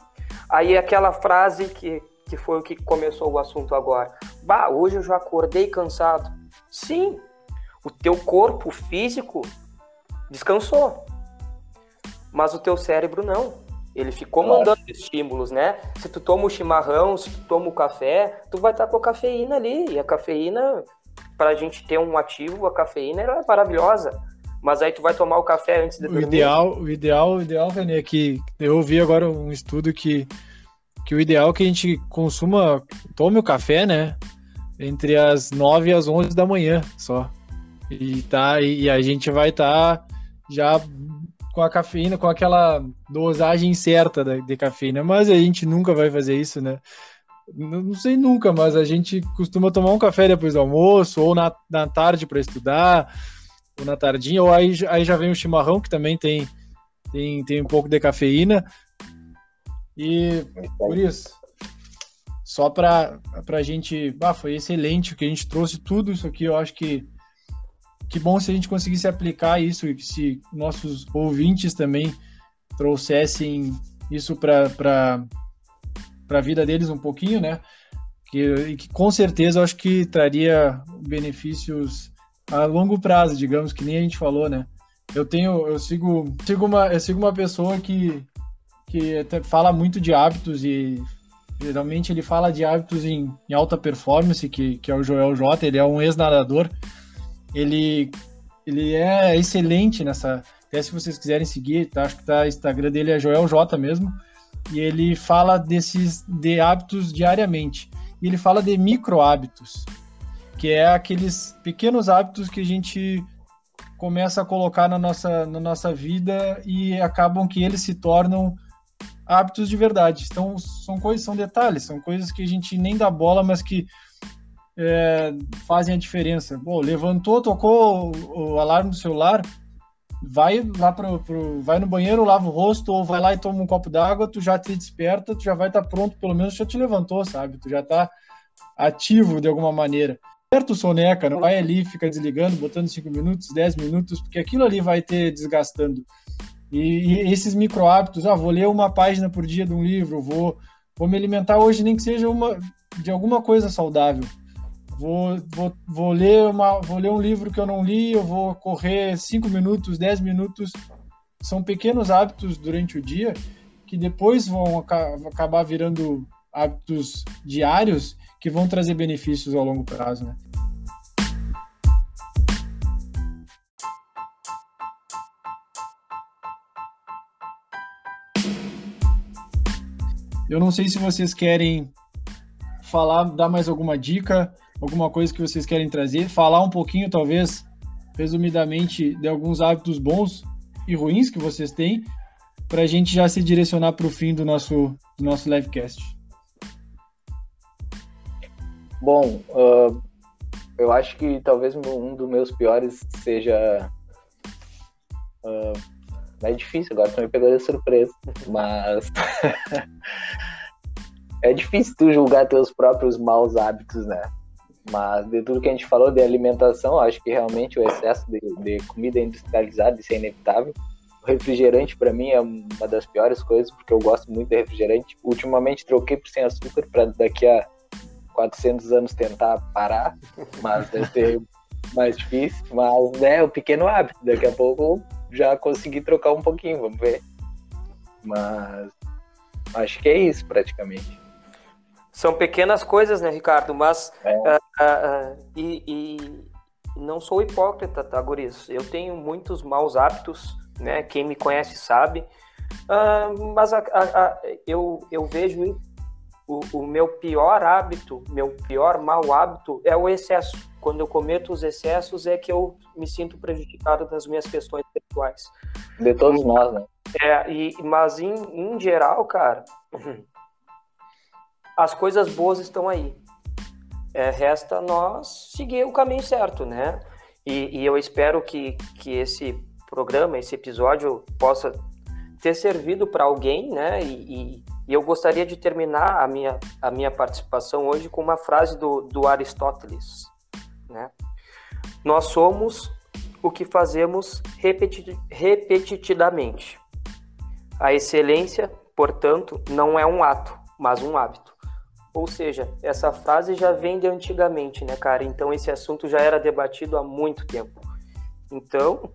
Aí aquela frase que, que foi o que começou o assunto agora. Bah, hoje eu já acordei cansado. Sim, o teu corpo físico descansou, mas o teu cérebro não. Ele ficou mandando estímulos, né? Se tu toma o chimarrão, se tu toma o café, tu vai estar com a cafeína ali. E a cafeína, para a gente ter um ativo, a cafeína é maravilhosa mas aí tu vai tomar o café antes de dormir. O ideal, o ideal, o ideal, René, é que eu ouvi agora um estudo que, que o ideal é que a gente consuma, tome o café, né? Entre as 9 e as 11 da manhã só. E, tá, e, a gente vai estar tá já com a cafeína, com aquela dosagem certa de, cafeína, mas a gente nunca vai fazer isso, né? Não, não sei nunca, mas a gente costuma tomar um café depois do almoço ou na, na tarde para estudar ou na tardinha, ou aí, aí já vem o chimarrão, que também tem, tem, tem um pouco de cafeína. E por isso, só para a gente. Ah, foi excelente o que a gente trouxe, tudo isso aqui. Eu acho que que bom se a gente conseguisse aplicar isso e se nossos ouvintes também trouxessem isso para a vida deles um pouquinho, né? Que, que com certeza eu acho que traria benefícios a longo prazo, digamos, que nem a gente falou, né? Eu tenho, eu sigo, sigo uma, eu sigo uma pessoa que, que fala muito de hábitos e geralmente ele fala de hábitos em, em alta performance, que, que é o Joel J, ele é um ex-nadador. Ele, ele é excelente nessa. Até se vocês quiserem seguir, tá? Acho que tá, o Instagram dele é Joel J mesmo. E ele fala desses de hábitos diariamente. E ele fala de micro hábitos que é aqueles pequenos hábitos que a gente começa a colocar na nossa, na nossa vida e acabam que eles se tornam hábitos de verdade. Então, são coisas, são detalhes, são coisas que a gente nem dá bola, mas que é, fazem a diferença. Bom, levantou, tocou o, o alarme do celular, vai lá pro, pro, vai no banheiro, lava o rosto ou vai lá e toma um copo d'água, tu já te desperta, tu já vai estar tá pronto, pelo menos já te levantou, sabe? Tu já está ativo de alguma maneira certo soneca, não vai ali, fica desligando, botando 5 minutos, 10 minutos, porque aquilo ali vai ter desgastando. E, e, esses micro hábitos, ah, vou ler uma página por dia de um livro, vou, vou me alimentar hoje, nem que seja uma, de alguma coisa saudável. Vou, vou, vou, ler uma, vou ler um livro que eu não li, eu vou correr 5 minutos, 10 minutos. São pequenos hábitos durante o dia que depois vão acabar virando hábitos diários que vão trazer benefícios ao longo prazo, né? Eu não sei se vocês querem falar, dar mais alguma dica, alguma coisa que vocês querem trazer, falar um pouquinho, talvez, resumidamente, de alguns hábitos bons e ruins que vocês têm, para a gente já se direcionar para o fim do nosso, do nosso livecast. Bom, uh, eu acho que talvez um dos meus piores seja. Uh, é difícil, agora tu me pegou de surpresa. [laughs] Mas. [laughs] é difícil tu julgar teus próprios maus hábitos, né? Mas de tudo que a gente falou de alimentação, acho que realmente o excesso de, de comida industrializada isso é inevitável. O refrigerante para mim é uma das piores coisas porque eu gosto muito de refrigerante. Ultimamente troquei por sem açúcar para daqui a 400 anos tentar parar, mas deve ser mais difícil. Mas né, é o pequeno hábito. Daqui a pouco já consegui trocar um pouquinho, vamos ver. Mas acho que é isso praticamente. São pequenas coisas, né, Ricardo? Mas é. uh, uh, uh, e, e, não sou hipócrita, tá, Guris? Eu tenho muitos maus hábitos, né? Quem me conhece sabe. mas a, a, a, eu, eu vejo o, o, meu pior hábito, meu pior mau hábito é o excesso. Quando eu cometo os excessos é que eu me sinto prejudicado nas minhas questões pessoais. De todos nós, né? É, e, mas em, em geral, cara, [clears throat] as coisas boas estão aí. É, resta nós seguir o caminho certo, né? E, e, eu espero que, que esse programa, esse episódio, possa ter servido para alguém, né? E, e, e, eu gostaria de terminar a minha, a minha participação hoje com uma frase do, do Aristóteles, né? Nós somos o que fazemos repeti repetidamente. A excelência, portanto, não é um ato, mas um hábito. Ou seja, essa frase já vem de antigamente, né, cara? Então esse assunto já era debatido há muito tempo. Então,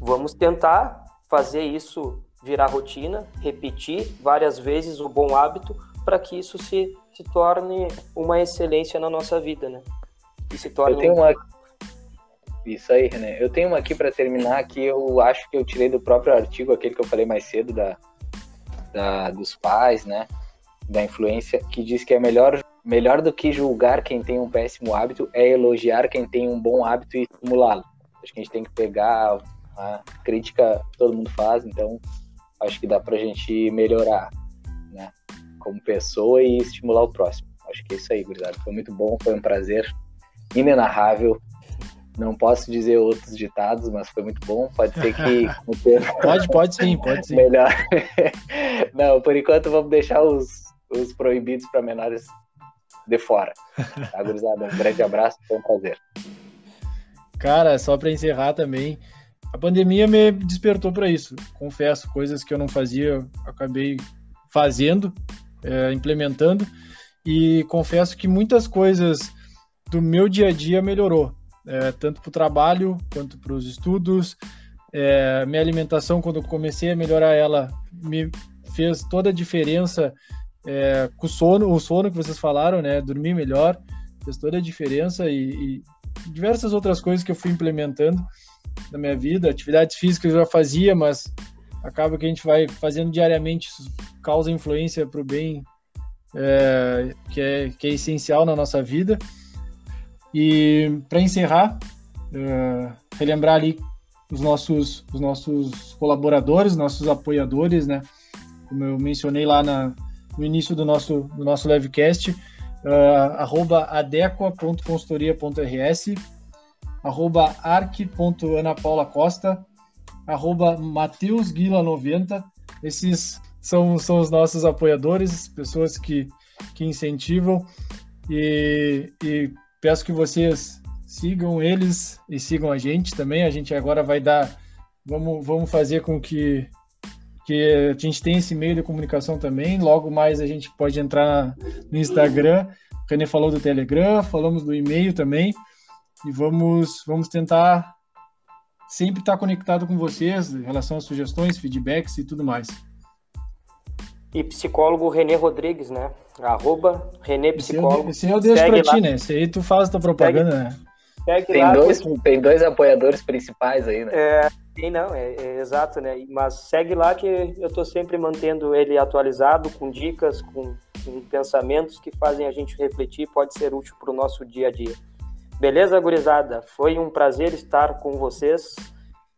vamos tentar fazer isso virar rotina, repetir várias vezes o bom hábito para que isso se, se torne uma excelência na nossa vida, né? E se torne eu tenho uma isso aí, René. Eu tenho uma aqui para terminar que eu acho que eu tirei do próprio artigo, aquele que eu falei mais cedo da, da dos pais, né? da influência que diz que é melhor, melhor do que julgar quem tem um péssimo hábito é elogiar quem tem um bom hábito e estimulá-lo. Acho que a gente tem que pegar a crítica que todo mundo faz, então acho que dá pra gente melhorar, né, como pessoa e estimular o próximo. Acho que é isso aí, gurizada. Foi muito bom, foi um prazer inenarrável. Não posso dizer outros ditados, mas foi muito bom. Pode ser que. [laughs] pode, pode sim, pode sim. Melhor. [laughs] Não, por enquanto vamos deixar os, os proibidos para menores de fora. Tá, gurizada? Um grande abraço, foi um prazer. Cara, só para encerrar também, a pandemia me despertou para isso. Confesso, coisas que eu não fazia, acabei fazendo, é, implementando, e confesso que muitas coisas do meu dia a dia melhorou, é, tanto para o trabalho quanto para os estudos. É, minha alimentação, quando eu comecei a melhorar ela, me fez toda a diferença é, com o sono, o sono que vocês falaram, né? Dormir melhor, fez toda a diferença e, e, diversas outras coisas que eu fui implementando na minha vida. Atividades físicas eu já fazia, mas acaba que a gente vai fazendo diariamente, causa influência para o bem é, que, é, que é essencial na nossa vida. E para encerrar, é, relembrar ali os nossos, os nossos colaboradores, nossos apoiadores, né? Como eu mencionei lá na, no início do nosso, do nosso livecast, uh, arroba adequa.consultoria.rs, arroba arc.anapaulacosta, arroba mateusguila90. Esses são, são os nossos apoiadores, pessoas que, que incentivam e, e peço que vocês sigam eles e sigam a gente também. A gente agora vai dar, vamos, vamos fazer com que que a gente tem esse meio de comunicação também. Logo mais a gente pode entrar no Instagram. O René falou do Telegram, falamos do e-mail também. E vamos, vamos tentar sempre estar conectado com vocês em relação às sugestões, feedbacks e tudo mais. E psicólogo René Rodrigues, né? Arroba René Psicólogo. Esse, eu deixo para ti, né? Esse aí tu faz a tua propaganda, Segue. né? tem, dois, tem dois apoiadores principais aí, né? É, tem não, é, é, exato, né? Mas segue lá que eu estou sempre mantendo ele atualizado, com dicas, com, com, pensamentos que fazem a gente refletir, pode ser útil para o nosso dia a dia. Beleza, gurizada? Foi um prazer estar com vocês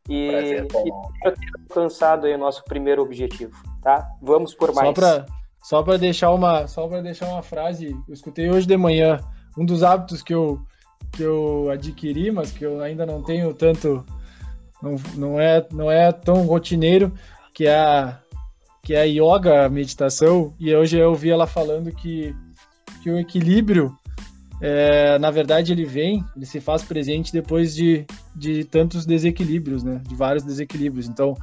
e, prazer, e ter alcançado aí o nosso primeiro objetivo, tá? Vamos por mais. Só para só para deixar uma só para deixar uma frase, eu escutei hoje de manhã um dos hábitos que eu, que eu adquiri, mas que eu ainda não tenho tanto, não, não, é, não é tão rotineiro, que é a, que é a yoga, a meditação, e hoje eu ouvi ela falando que, que o equilíbrio, é, na verdade, ele vem, ele se faz presente depois de, de tantos desequilíbrios, né? De vários desequilíbrios. Então,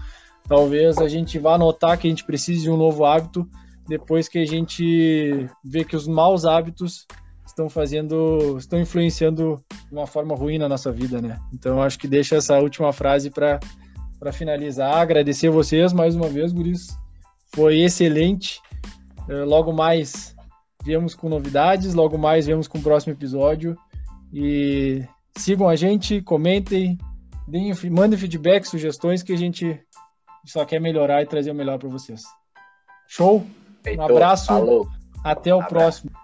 talvez a gente vá notar que a gente precise de um novo hábito depois que a gente vê que os maus hábitos estão fazendo, estão influenciando de uma forma ruim na nossa vida, né? Então acho que deixa essa última frase para para finalizar, agradecer vocês mais uma vez, guris. Foi excelente. Eh, logo mais viemos com novidades, logo mais viemos com o próximo episódio e sigam a gente, comentem, deem, mandem feedback, sugestões que a gente só quer melhorar e trazer o melhor para vocês. Show? Um abraço. Falou. Até o abraço. próximo.